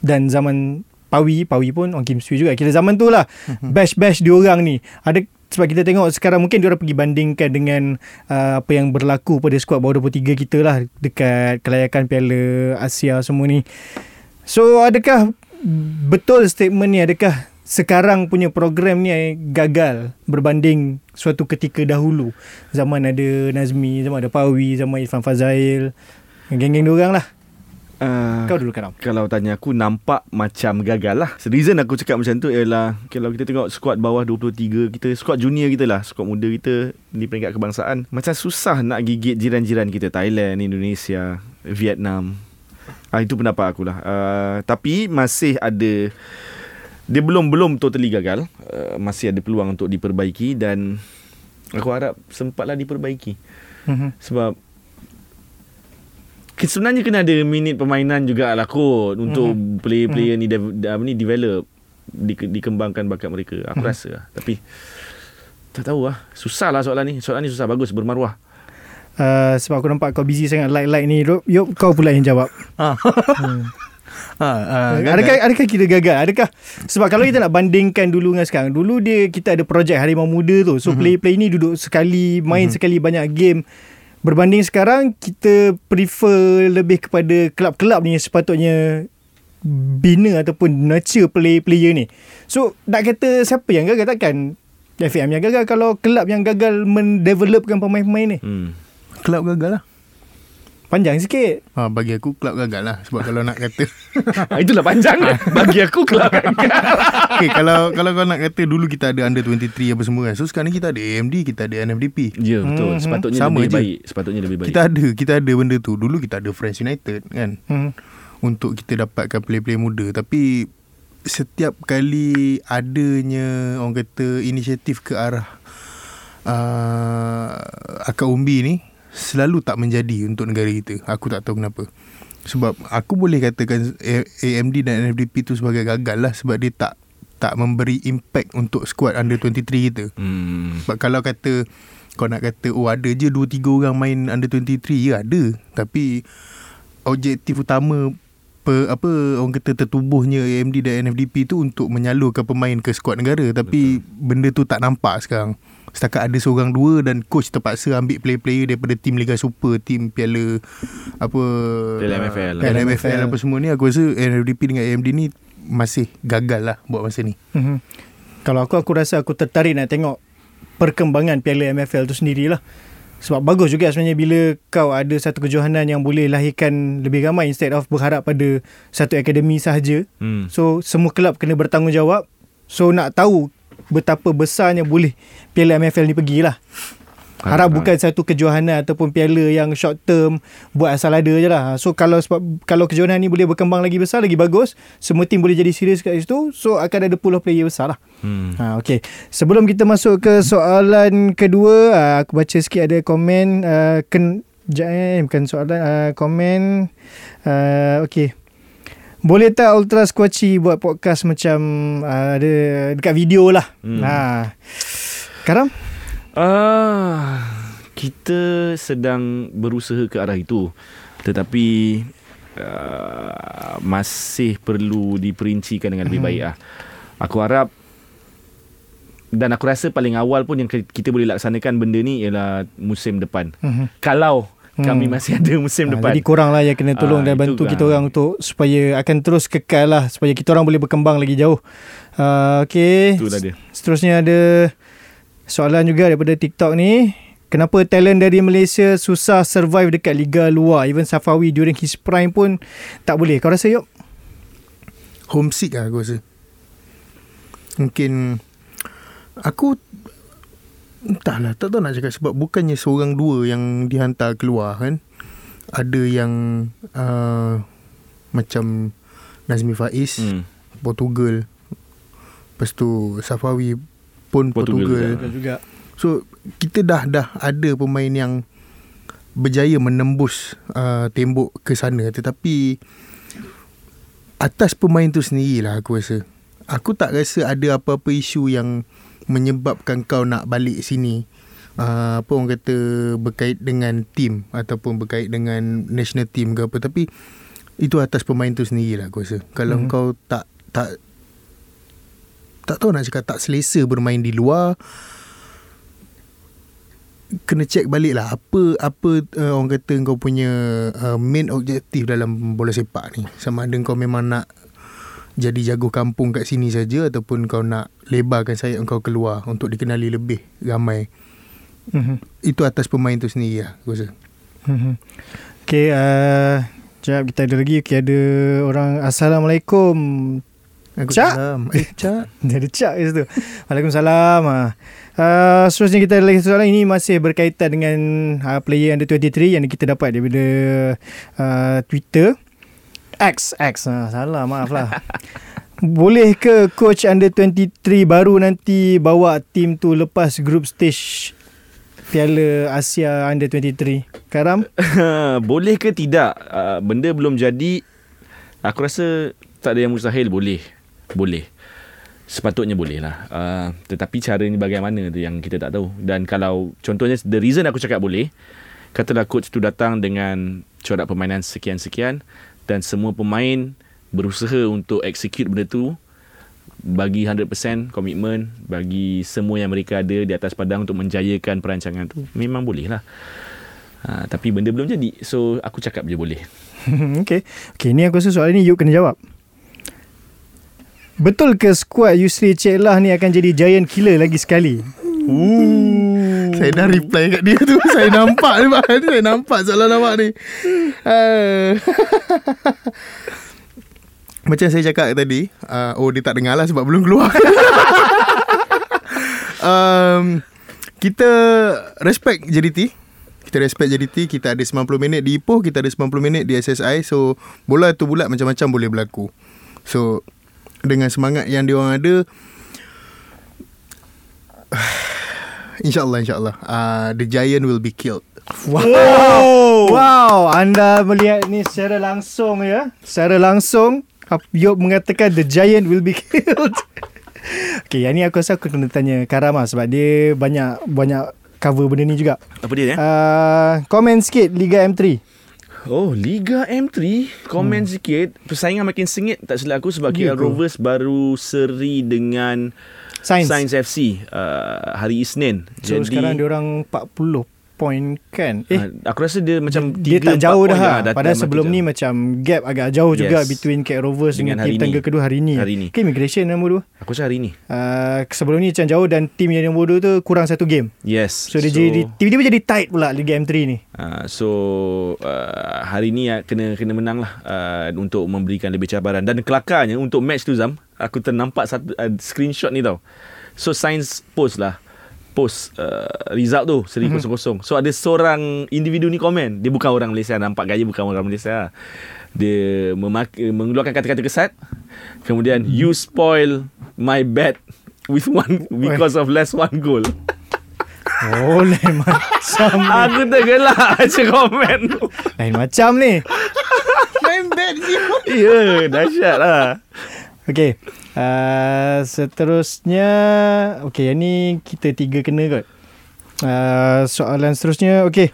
dan zaman Pawi Pawi pun Ong Kim Swee juga. Kira zaman tu lah bash-bash diorang ni. Ada sebab kita tengok sekarang mungkin diorang pergi bandingkan dengan uh, apa yang berlaku pada skuad bawah 23 kita lah. Dekat kelayakan Piala Asia semua ni. So adakah betul statement ni? Adakah sekarang punya program ni gagal berbanding suatu ketika dahulu. Zaman ada Nazmi, zaman ada Pawi, zaman Irfan Fazail. Geng-geng diorang lah. uh, Kau dulu Karam. Kalau tanya aku Nampak macam gagal lah Reason aku cakap macam tu Ialah Kalau kita tengok Squad bawah 23 Kita Squad junior kita lah Squad muda kita Di peringkat kebangsaan Macam susah nak gigit jiran-jiran kita Thailand Indonesia Vietnam ah, Itu pendapat aku lah uh, Tapi masih ada Dia belum belum totally gagal uh, Masih ada peluang untuk diperbaiki Dan Aku harap Sempatlah diperbaiki Mhm. sebab sebenarnya kena ada minit permainan juga lah kot untuk mm-hmm. player-player mm-hmm. ni de- apa ni develop di, dikembangkan bakat mereka. Aku mm-hmm. rasa lah. Tapi tak tahu lah. Susah lah soalan ni. Soalan ni susah bagus bermaruah. Uh, sebab aku nampak kau busy sangat like-like ni. Yop, yop kau pula yang jawab. Ha. ha, ha, adakah adakah kira gagal? Adakah sebab kalau kita nak bandingkan dulu dengan sekarang, dulu dia kita ada projek Harimau Muda tu. So mm-hmm. play-play ni duduk sekali, main mm-hmm. sekali banyak game. Berbanding sekarang kita prefer lebih kepada kelab-kelab ni sepatutnya bina ataupun nurture play-player ni. So nak kata siapa yang gagal takkan FAM yang gagal kalau kelab yang gagal mendevelopkan pemain-pemain ni. Hmm. Kelab gagal lah. Panjang sikit. Ha, bagi aku kelab gagal lah. Sebab kalau nak kata... Ah, Itulah panjang lah. Bagi aku kelab gagal. okay, kalau kalau kau nak kata dulu kita ada under 23 apa semua kan. So sekarang ni kita ada AMD, kita ada NFDP. Ya betul. Mhm. Sepatutnya Sama lebih je. baik. Sepatutnya lebih baik. Kita ada, kita ada benda tu. Dulu kita ada Friends United kan. Hmm. Untuk kita dapatkan player-player muda. Tapi setiap kali adanya orang kata inisiatif ke arah uh, akar umbi ni selalu tak menjadi untuk negara kita. Aku tak tahu kenapa. Sebab aku boleh katakan AMD dan NFDP tu sebagai gagal lah sebab dia tak tak memberi impact untuk squad under 23 kita. Hmm. Sebab kalau kata kau nak kata oh ada je 2 3 orang main under 23 ya ada tapi objektif utama pe, apa orang kata tertubuhnya AMD dan NFDP tu untuk menyalurkan pemain ke skuad negara tapi Betul. benda tu tak nampak sekarang. Setakat ada seorang dua dan coach terpaksa ambil player-player daripada tim Liga Super, tim Piala apa Piala MFL. Piala Piala MFL MFL. apa semua ni aku rasa NFDP dengan AMD ni masih gagal lah buat masa ni. Mhm. Kalau aku aku rasa aku tertarik nak tengok perkembangan Piala MFL tu sendirilah. Sebab bagus juga sebenarnya bila kau ada satu kejohanan yang boleh lahirkan lebih ramai instead of berharap pada satu akademi sahaja. Hmm. So semua kelab kena bertanggungjawab. So nak tahu betapa besarnya boleh Piala MFL ni pergilah. Harap bukan satu kejohanan ataupun piala yang short term buat asal ada je lah. So kalau sebab kalau kejohanan ni boleh berkembang lagi besar lagi bagus, semua tim boleh jadi serius kat situ. So akan ada pool of player besar lah. Hmm. Ha, okay. Sebelum kita masuk ke soalan kedua, aku baca sikit ada komen. Uh, ken, Sekejap eh, bukan soalan. Uh, komen. Uh, okay. Boleh tak Ultra Squatchy buat podcast macam uh, ada dekat video lah. Hmm. Hmm. Ha. Karam? Ah, kita sedang berusaha ke arah itu. Tetapi uh, masih perlu diperincikan dengan lebih baik ah. Aku harap dan aku rasa paling awal pun yang kita boleh laksanakan benda ni ialah musim depan. Mhm. Kalau kami Hmm. masih ada musim Ha, depan. jadi korang lah yang kena tolong Ah, dan bantu kan. kita orang untuk supaya akan terus kekal lah supaya kita orang boleh berkembang lagi jauh. Uh, okay. Itulah dia. Seterusnya ada soalan juga daripada TikTok ni. Kenapa talent dari Malaysia susah survive dekat liga luar? Even Safawi during his prime pun tak boleh. Kau rasa yuk? Homesick lah aku rasa Mungkin Aku Entahlah Tak tahu nak cakap Sebab bukannya seorang dua Yang dihantar keluar kan Ada yang uh, Macam Nazmi Faiz Hmm. Portugal Lepas tu Safawi Pun Portugal Portugal, juga. juga. So Kita dah dah ada pemain yang Berjaya menembus uh, Tembok ke sana Tetapi Atas pemain tu sendirilah aku rasa Aku tak rasa ada apa-apa isu yang Menyebabkan kau nak balik sini uh, Apa orang kata Berkait dengan team Ataupun berkait dengan National team ke apa Tapi Itu atas pemain tu sendirilah aku rasa Kalau Mhm. hmm. kau tak Tak tak tahu nak cakap tak selesa bermain di luar kena check balik lah apa apa uh, orang kata kau punya uh, main objektif dalam bola sepak ni sama ada kau memang nak jadi jago kampung kat sini saja ataupun kau nak lebarkan sayap kau keluar untuk dikenali lebih ramai? Mhm. itu atas pemain tu sendiri lah aku rasa. Mhm. Okay, uh, Sekejap kita ada lagi. Okay, Ada orang Assalamualaikum. Aku Cak? salam. Eh cak? Dia ada cak kat situ. Waalaikumsalam. Uh, Seterusnya kita ada lagi soalan. Ini masih berkaitan dengan uh, Player under 23 Yang kita dapat daripada uh, Twitter X X ha, Salah maaf lah Boleh ke coach under 23 baru nanti bawa tim tu lepas group stage Piala Asia under 23? Karam? boleh ke tidak? Uh, benda belum jadi. Aku rasa tak ada yang mustahil. Boleh. Boleh. Sepatutnya boleh lah. Uh, tetapi caranya bagaimana tu yang kita tak tahu. Dan kalau contohnya the reason aku cakap boleh. Katalah coach tu datang dengan corak permainan sekian-sekian. Dan semua pemain berusaha untuk execute benda tu. Bagi 100% komitmen. Bagi semua yang mereka ada di atas padang untuk menjayakan perancangan tu. Memang boleh lah. Ha, tapi benda belum jadi. So aku cakap je boleh. okay. Okay, ni aku rasa soalan ni Yuk kena jawab. Betul ke skuad Yusri Ceklah ni akan jadi giant killer lagi sekali? Saya dah reply kat dia tu. Saya nampak ni Pak. Saya nampak soalan awak ni. Uh, Macam saya cakap tadi uh, Oh dia tak dengar lah Sebab belum keluar. Um, Kita Respect JDT Kita respect JDT Kita ada 90 minit di Ipoh Kita ada 90 minit di SSI So Bola tu bulat Macam-macam boleh berlaku. So Dengan semangat yang diorang ada InsyaAllah InsyaAllah uh, The giant will be killed Wow. Wow, anda melihat ni secara langsung ya. Secara langsung Yop mengatakan the giant will be killed. okay, yang ni aku rasa aku kena tanya Karam lah sebab dia banyak banyak cover benda ni juga. Apa dia eh? Uh, komen sikit Liga M3. Oh, Liga M3 komen hmm. sikit. Persaingan makin sengit tak silap aku sebab Ya KL? Rovers baru seri dengan Sains. Sains FC uh, hari Isnin. So Jadi, sekarang dia orang 40 point kan eh Eh, aku rasa dia macam dia tiga, tak jauh dah lah, lah. Padahal sebelum ni macam gap agak jauh juga Yes. between Cat Rovers dengan, Dengan tim tangga kedua hari ni. Hari ni. Ke immigration nombor dua. Aku rasa hari ni Uh, sebelum ni macam jauh dan tim yang nombor dua tu kurang satu game. Yes So, dia jadi tiba-tiba jadi tight pula Liga M3 ni. Uh, so uh, hari ni uh, kena kena menang lah uh, untuk memberikan lebih cabaran dan kelakarnya untuk match tu Zam aku ternampak satu uh, screenshot ni tau so science post lah post uh, result tu seri Mhm. kosong kosong so ada seorang individu ni komen dia bukan orang Malaysia nampak gaya bukan orang Malaysia lah. dia memak- mengeluarkan kata-kata kesat kemudian Mhm. you spoil my bet with one because of less one goal Oh, lain macam ni. aku tergelak baca komen tu Lain macam ni. Main bad. Ya, dahsyat lah. Okay. Uh, seterusnya. Okay, yang ni kita tiga kena kot. Uh, soalan seterusnya. Okay.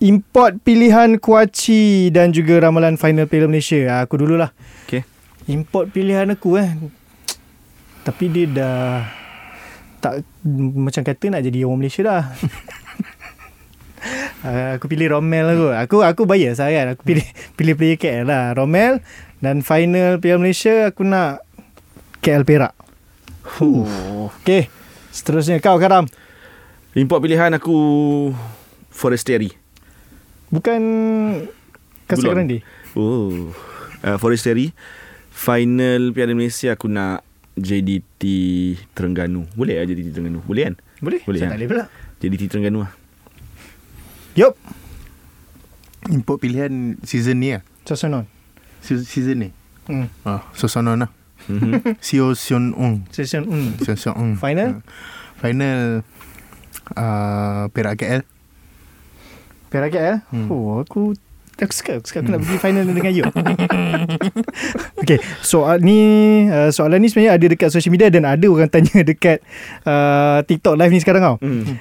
Import pilihan Kuaci dan juga ramalan final Piala Malaysia. Uh, aku dululah. Okay. Import pilihan aku eh. Tapi dia dah tak macam kata nak jadi orang Malaysia dah. Uh, aku pilih Romel lah kot. Aku aku bias lah kan. Aku pilih pilih player KL lah. Romel dan final Piala Malaysia aku nak KL Perak. Oh. Okay. Seterusnya kau Karam. Import pilihan aku Forestieri. Bukan Casa. Grande. Oh. Uh, Forestieri. Final Piala Malaysia aku nak JDT Terengganu. Boleh lah JDT Terengganu? Boleh kan? Boleh? Boleh Saya kan? tak boleh pula. JDT Terengganu lah. Yup. Import pilihan season ni lah. Sosonon. Se- Season ni. Hmm. Ah, Sosonon lah. Mhm. Sio Sion Ung. Hmm. Sion Sion Ung. Final? Ah, Final uh, Perak KL. Perak KL. Hmm. Oh, aku aku suka, aku suka aku nak pergi final dengan you. okay, soal ni uh, soalan ni sebenarnya ada dekat social media dan ada orang tanya dekat uh, TikTok live ni sekarang tau. Hmm.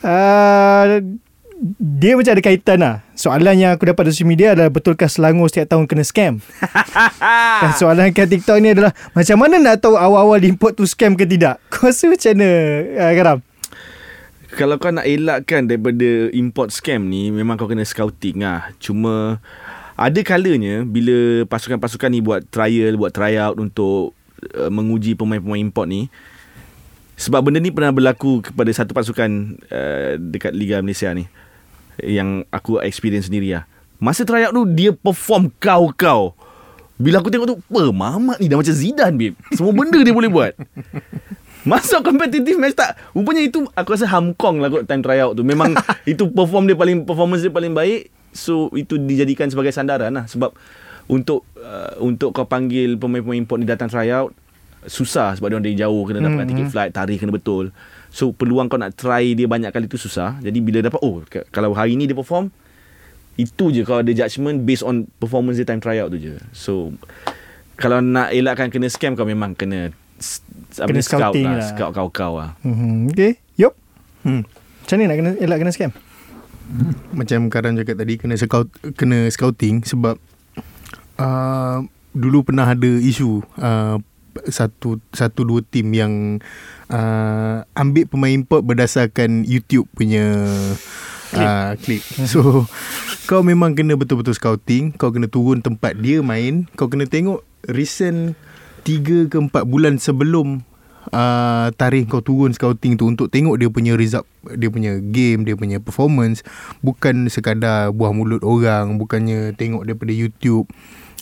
Uh, dia macam ada kaitan lah. Soalan yang aku dapat dari social media adalah betulkah Selangor setiap tahun kena scam? Dan soalan kat TikTok ni adalah macam mana nak tahu awal-awal import tu scam ke tidak? Kau rasa macam mana uh, Karam? Kalau kau nak elakkan daripada import scam ni memang kau kena scouting lah. Cuma ada kalanya bila pasukan-pasukan ni buat trial, buat tryout untuk uh, menguji pemain-pemain import ni sebab benda ni pernah berlaku kepada satu pasukan uh, dekat Liga Malaysia ni yang aku experience sendiri lah. Masa tryout tu dia perform kau-kau. Bila aku tengok tu, apa Mamat ni dah macam Zidane babe. Semua benda dia boleh buat. Masuk competitive match tak Rupanya itu Aku rasa Hamkong lah kot Time tryout tu Memang itu perform dia paling Performance dia paling baik So itu dijadikan sebagai sandaran lah Sebab Untuk uh, Untuk kau panggil Pemain-pemain import ni datang tryout Susah Sebab dia orang dari jauh Kena dapatkan Hmm, tiket flight Tarikh kena betul So peluang kau nak try dia banyak kali tu susah Jadi bila dapat Oh k- kalau hari ni dia perform Itu je kau ada judgement Based on performance dia time tryout tu je So Kalau nak elakkan kena scam Kau memang kena Kena ni, scout scouting lah, lah. Scout kau-kau lah Hmm, okay. Yup. Hmm. Macam mana nak kena elak kena scam? Macam Karan cakap tadi kena scout kena scouting sebab uh, dulu pernah ada isu uh, satu satu dua tim yang uh, ambil pemain import berdasarkan YouTube punya uh, klip. So kau memang kena betul-betul scouting, kau kena turun tempat dia main, kau kena tengok recent 3 ke 4 bulan sebelum uh, tarikh kau turun scouting tu untuk tengok dia punya result dia punya game dia punya performance. Bukan sekadar buah mulut orang. Bukannya tengok daripada YouTube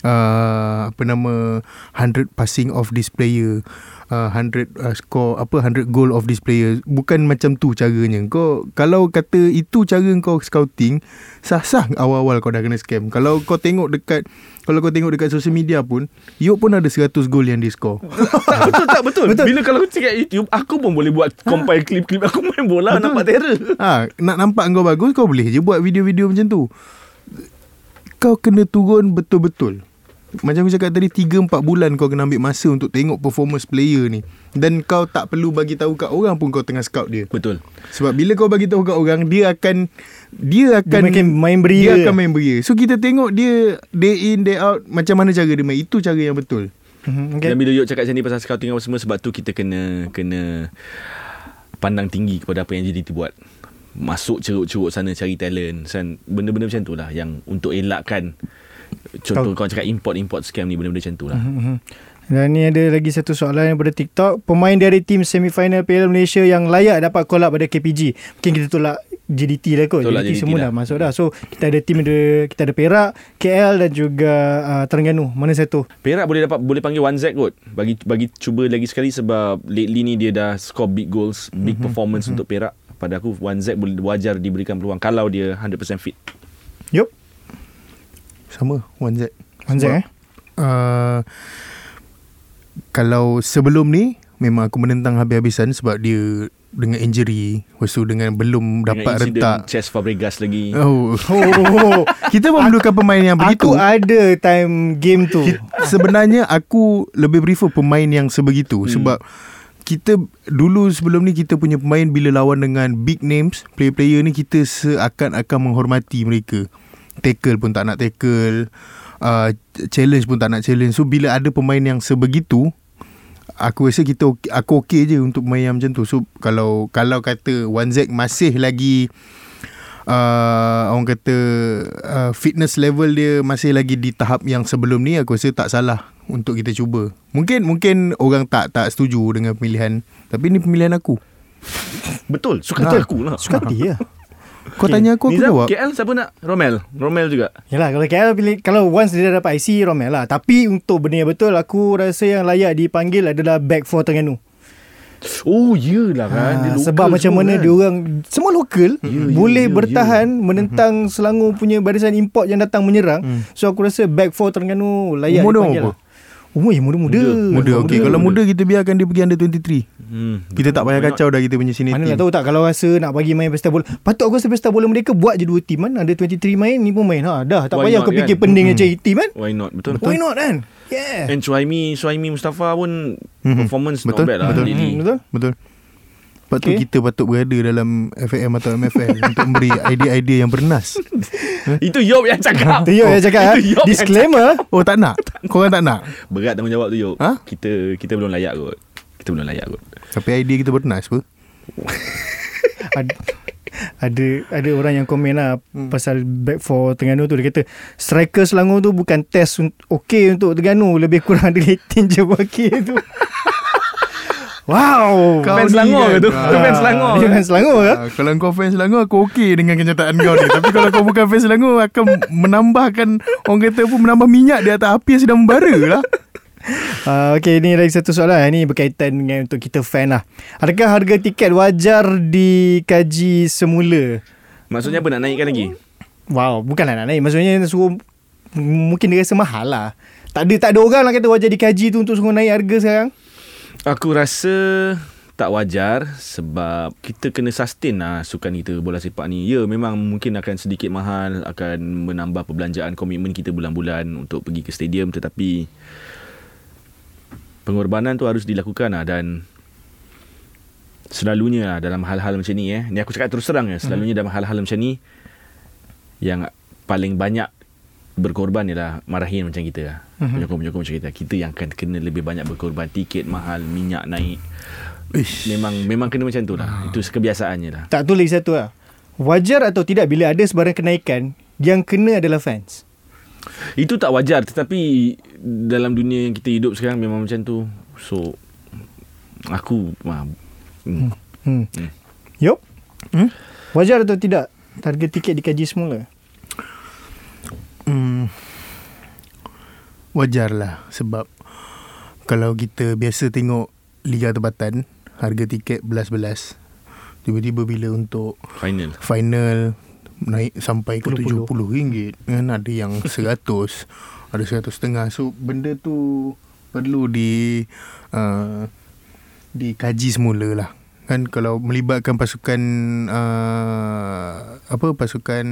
uh, apa nama 100 passing of this player. Uh, 100 uh, score apa 100 goal of this player. Bukan macam tu caranya. Kau kalau kata itu cara kau scouting sah-sah awal-awal kau dah kena scam. Kalau kau tengok dekat kalau kau tengok dekat social media pun Yop pun ada 100 gol yang dia score. Betul tak? Betul? betul. Bila kalau aku cakap YouTube, aku pun boleh buat compile klip-klip aku main bola Betul. nampak terror. ha, Nak nampak kau bagus Kau boleh je buat video-video macam tu. Kau kena turun betul-betul Macam aku cakap tadi 3-4 bulan kau kena ambil masa Untuk tengok performance player ni Dan kau tak perlu bagi tahu kat orang pun Kau tengah scout dia Betul. Sebab bila kau bagi tahu kat orang Dia akan Dia akan Dia main beria. Dia akan main beria So kita tengok dia Day in day out Macam mana cara dia main Itu cara yang betul Hmm, Okay. Dan bila Yuk cakap macam ni pasal scouting apa semua sebab tu kita kena kena pandang tinggi kepada apa yang JDT buat. masuk ceruk-ceruk sana cari talent dan benda-benda macam tu lah yang untuk elakkan contoh kau cakap import-import scam ni benda-benda macam tu lah. Mhm. Dan ni ada lagi satu soalan daripada TikTok. Pemain dari tim semifinal Piala Malaysia yang layak dapat call up pada KPG. Mungkin kita tolak JDT lah kot. Tolak JDT, JDT semua dah masuk dah. So kita ada tim ada kita ada Perak, KL dan juga uh, Terengganu. Mana satu? Perak boleh dapat boleh panggil One Z kot. Bagi bagi cuba lagi sekali sebab lately ni dia dah score big goals, big performance untuk Perak. Pada aku One Z boleh wajar diberikan peluang kalau dia 100% fit. Yup. Sama 1Z Anzak eh. uh, Kalau sebelum ni Memang aku menentang habis-habisan Sebab dia Dengan injury Lepas tu dengan belum Dengan dapat rentak Chess Fabregas lagi. Oh, Oh, kita memerlukan pemain yang begitu. aku ada time game tu. Sebenarnya aku lebih prefer pemain yang sebegitu hmm. sebab kita dulu sebelum ni kita punya pemain bila lawan dengan big names, player-player ni kita seakan-akan menghormati mereka. Tackle pun tak nak tackle, uh, challenge pun tak nak challenge. So bila ada pemain yang sebegitu, aku rasa kita aku okey je untuk pemain yang macam tu. So kalau kalau kata 1Z masih lagi uh, orang kata uh, fitness level dia masih lagi di tahap yang sebelum ni aku rasa tak salah untuk kita cuba. Mungkin mungkin orang tak tak setuju dengan pemilihan tapi ni pemilihan aku. Betul, suka hati Ha. aku lah. Suka hati ya. Kau okay. tanya aku aku Nizam, jawab. KL siapa nak? Romel. Romel juga. Yalah kalau KL pilih kalau once dia dapat IC Romel lah. Tapi untuk benda yang betul aku rasa yang layak dipanggil adalah back for Terengganu. Oh, iyalah kan. Dia Ha, local sebab macam mana kan. dia orang semua lokal Ya, ya, boleh ya, bertahan menentang Selangor punya barisan import yang datang menyerang. Hmm. So aku rasa back for Terengganu layak Umur dia dipanggil. apa? Lah. Umur ya muda-muda. Muda okey. Kalau muda kita biarkan dia pergi under 23. Hmm. Kita tak payah kacau dah kita punya sini Mana nak team. tahu tak kalau rasa nak bagi main pesta bola. Patut aku rasa pesta bola mereka buat je dua tim kan. Ada 23 main, ni pun main. Ha, dah tak Why payah not, kau fikir kan? pening hmm. charity man. Why not? Betul. Why not kan? Yeah. And Suhaimi, Suhaimi Mustafa pun Mhm. performance Betul, not bad lah betul. Hmm, betul. Betul. Lepas tu Okey. kita patut berada dalam FAM atau MFL untuk memberi idea-idea yang bernas. Itu Yop yang cakap. Tu Yop yang cakap. Itu Yop yang Disclaimer. Oh tak nak? Korang tak nak? Berat tanggungjawab tu Yop. Ha? Kita kita belum layak kot. Kita belum layak kot. Tapi idea kita bernas apa? ada, ada ada orang yang komen lah hmm. pasal back for Terengganu tu dia kata striker Selangor tu bukan test un- okey untuk Terengganu lebih kurang ada rating je okey tu wow Kau Fans Selangor kan? ke tu? Ah. Tu fans Selangor. dia fans Selangor ke Ah, kalau kau fans Selangor Aku okey dengan kenyataan kau ni Tapi kalau kau bukan fans Selangor Akan menambahkan Orang kata pun Menambah minyak di atas api yang sedang membara lah Uh, okay, ni lagi satu soalan. Ini berkaitan dengan untuk kita fan lah. Adakah harga tiket wajar dikaji semula? Maksudnya apa nak naikkan lagi? Wow, bukanlah nak naik. Maksudnya suruh mungkin dia rasa mahal lah. Tak ada tak ada orang lah kata wajar dikaji tu untuk suruh naik harga sekarang. Aku rasa tak wajar sebab kita kena sustain lah sukan kita bola sepak ni. Ya memang mungkin akan sedikit mahal, akan menambah perbelanjaan komitmen kita bulan-bulan untuk pergi ke stadium tetapi pengorbanan tu harus dilakukan lah dan selalunya lah dalam hal-hal macam ni eh. Ni aku cakap terus terang ya, selalunya dalam hal-hal macam ni yang paling banyak berkorban ialah marahin macam kita lah. Mhm. Penyokong-penyokong macam kita. Kita yang akan kena lebih banyak berkorban. Tiket mahal, minyak naik. Ish. Memang memang kena macam tu lah. Itu kebiasaannya lah. Tak tu lagi satu lah. Wajar atau tidak bila ada sebarang kenaikan yang kena adalah fans? Itu tak wajar tetapi dalam dunia yang kita hidup sekarang memang macam tu. So aku ah, hmm. Hmm. Hmm. Yup. Hmm? Wajar atau tidak harga tiket dikaji semula? hmm, Wajar lah Sebab Kalau kita biasa tengok Liga tempatan Harga tiket belas-belas Tiba-tiba bila untuk final. final naik sampai ke Puluh-puluh. RM70 kan? Ada yang 100 ada 100 setengah. So benda tu perlu di uh, dikaji semula lah kan kalau melibatkan pasukan uh, apa pasukan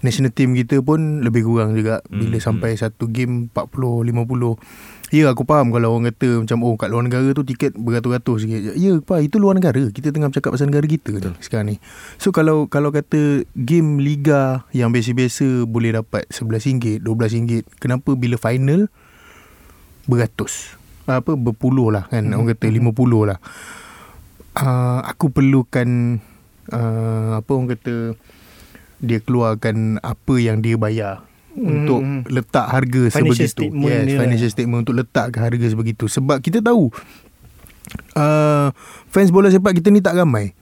national team kita pun lebih kurang juga. Bila Hmm, sampai satu game 40 50 Ya aku faham kalau orang kata macam oh kat luar negara tu tiket beratus-ratus sikit. Ya pak itu luar negara. Kita tengah bercakap pasal negara kita Betul. sekarang ni. So kalau kalau kata game liga yang biasa-biasa boleh dapat RM11, RM12, kenapa bila final beratus? Apa berpuluh lah kan. Orang kata lima puluh lah. Uh, aku perlukan uh, apa orang kata dia keluarkan apa yang dia bayar untuk letak harga Financial sebegitu. statement yes, financial statement untuk letakkan harga sebegitu. Sebab kita tahu uh, fans bola sepak kita ni tak ramai.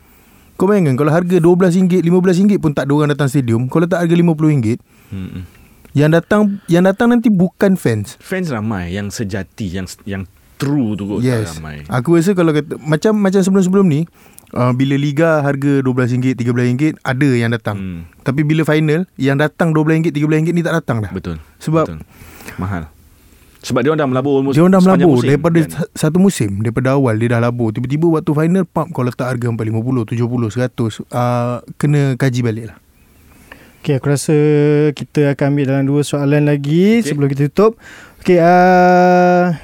Kau bayangkan kalau harga RM12, RM15 pun tak ada orang datang stadium. Kalau letak harga RM50, Hmm. yang datang yang datang nanti bukan fans. Fans ramai yang sejati yang yang true tu kot Yes. tak ramai. Aku rasa kalau kata macam macam sebelum-sebelum ni uh, bila liga harga RM12, RM13 ada yang datang. Hmm. Tapi bila final yang datang RM12, RM13 ni tak datang dah. Betul. Sebab Betul. mahal. Sebab dia orang dah melabur almost Dia orang dah melabur musim, daripada kan? sa- satu musim daripada awal dia dah labur. Tiba-tiba waktu final pump kau letak harga 450, 70, 100 uh, kena kaji balik lah. Okay, aku rasa kita akan ambil dalam dua soalan lagi okay. sebelum kita tutup. Okay, uh,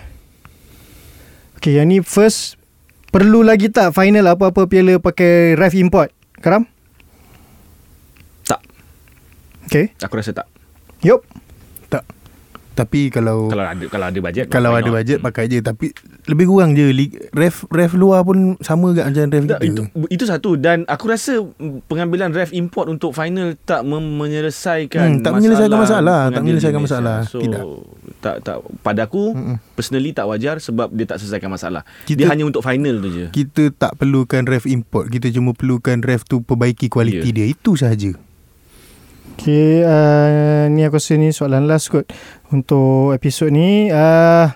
okay, yang ni first, perlu lagi tak final apa-apa piala pakai ref import? Karam? Tak. Okay, Aku rasa tak. yup. Tak. Tapi kalau Kalau ada kalau ada bajet kalau ada bajet pakai je tapi lebih kurang je ref ref luar pun sama gak macam ref Tak, kita. itu, itu satu dan aku rasa pengambilan ref import untuk final tak mem- Hmm, menyelesaikan tak menyelesaikan masalah, tak menyelesaikan masalah. So Tidak. tak tak pada aku Mm-mm. personally tak wajar sebab dia tak selesaikan masalah. Kita- dia hanya untuk final tu je. Kita tak perlukan ref import, kita cuma perlukan ref tu perbaiki kualiti Ya. dia. Itu sahaja. Okay, uh, ni aku rasa ni soalan last kot untuk episod ni. Uh,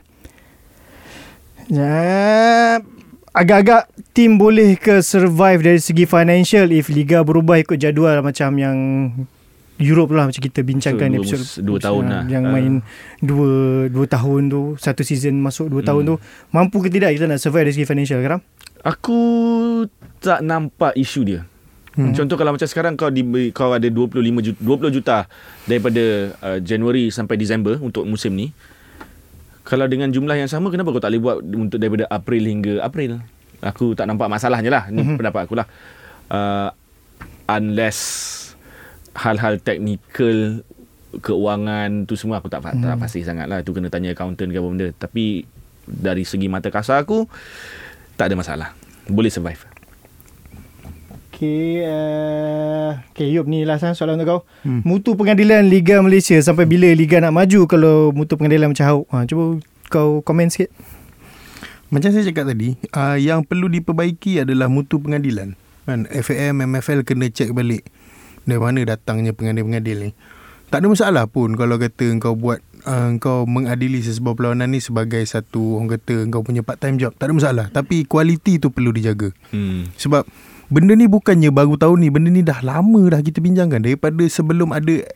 agak-agak tim boleh ke survive dari segi financial if Liga berubah ikut jadual macam yang Europe lah macam kita bincangkan So, episod mus- dua tahun ah, lah. yang Ah. main dua dua tahun tu satu season masuk dua tahun Hmm. tu mampu ke tidak kita nak survive dari segi financial Karam? Aku tak nampak isu dia. Hmm. Contoh kalau macam sekarang kau diberi, kau ada 25 juta, 20 juta daripada uh, Januari sampai Disember untuk musim ni. Kalau dengan jumlah yang sama kenapa kau tak boleh buat untuk daripada April hingga April? Aku tak nampak masalahnya lah. Ni mm-hmm. pendapat aku lah. Uh, unless hal-hal teknikal keuangan tu semua aku tak, hmm. tak pasti sangat lah. Tu kena tanya accountant ke apa benda. Tapi dari segi mata kasar aku tak ada masalah. Boleh survive. Okay, uh, okay Yop ni last lah soalan untuk kau. Hmm. Mutu pengadilan Liga Malaysia sampai bila Liga nak maju kalau mutu pengadilan macam Hauk? Ha, cuba kau komen sikit. Macam saya cakap tadi, uh, yang perlu diperbaiki adalah mutu pengadilan. Kan FAM, MFL kena check balik dari mana datangnya pengadil-pengadil ni. Tak ada masalah pun kalau kata kau buat uh, kau mengadili sesebuah perlawanan ni sebagai satu orang kata kau punya part time job. Tak ada masalah. Tapi kualiti tu perlu dijaga. Hmm. Sebab benda ni bukannya baru tahun ni, benda ni dah lama dah kita bincangkan daripada sebelum ada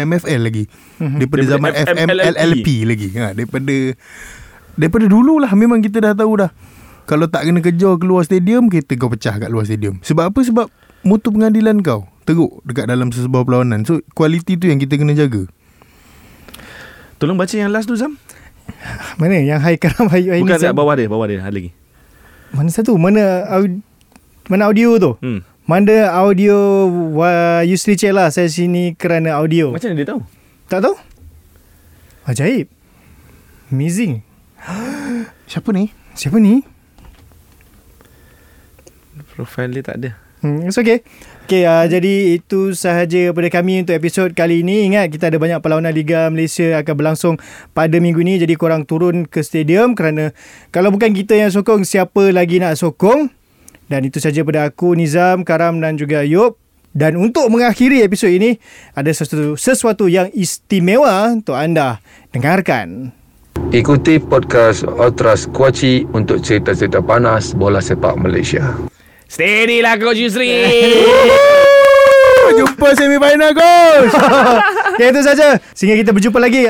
MFL lagi. Mm-hmm. Daripada Daripada zaman FMLLP. Lagi. Ha, daripada daripada dululah memang kita dah tahu dah. Kalau tak kena kejar keluar stadium, kita kau pecah kat luar stadium. Sebab apa? Sebab mutu pengadilan kau teruk dekat dalam sesebuah perlawanan. So, kualiti tu yang kita kena jaga. Tolong baca yang last tu Zam. Mana yang Hai Karam Bukan tak bawah dia, bawah dia ada lagi. Mana satu? Mana mana audio tu? Hmm. Mana audio Yusri check lah saya sini kerana audio. Macam mana dia tahu? Tak tahu? Ajaib. Amazing. Siapa ni? Siapa ni? Profile dia tak ada. Hmm, it's okay. Okay, uh, jadi itu sahaja daripada kami untuk episod kali ini. Ingat, kita ada banyak perlawanan Liga Malaysia akan berlangsung pada minggu ini. Jadi korang turun ke stadium kerana kalau bukan kita yang sokong, siapa lagi nak sokong? Dan itu sahaja daripada aku, Nizam, Karam dan juga Yop. Dan untuk mengakhiri episod ini, ada sesuatu, sesuatu yang istimewa untuk anda dengarkan. Ikuti podcast Otras Kuaci untuk cerita-cerita panas bola sepak Malaysia. Steady lah Coach Yusri. Jumpa semi final, coach! Okay, itu sahaja. Sehingga kita berjumpa lagi.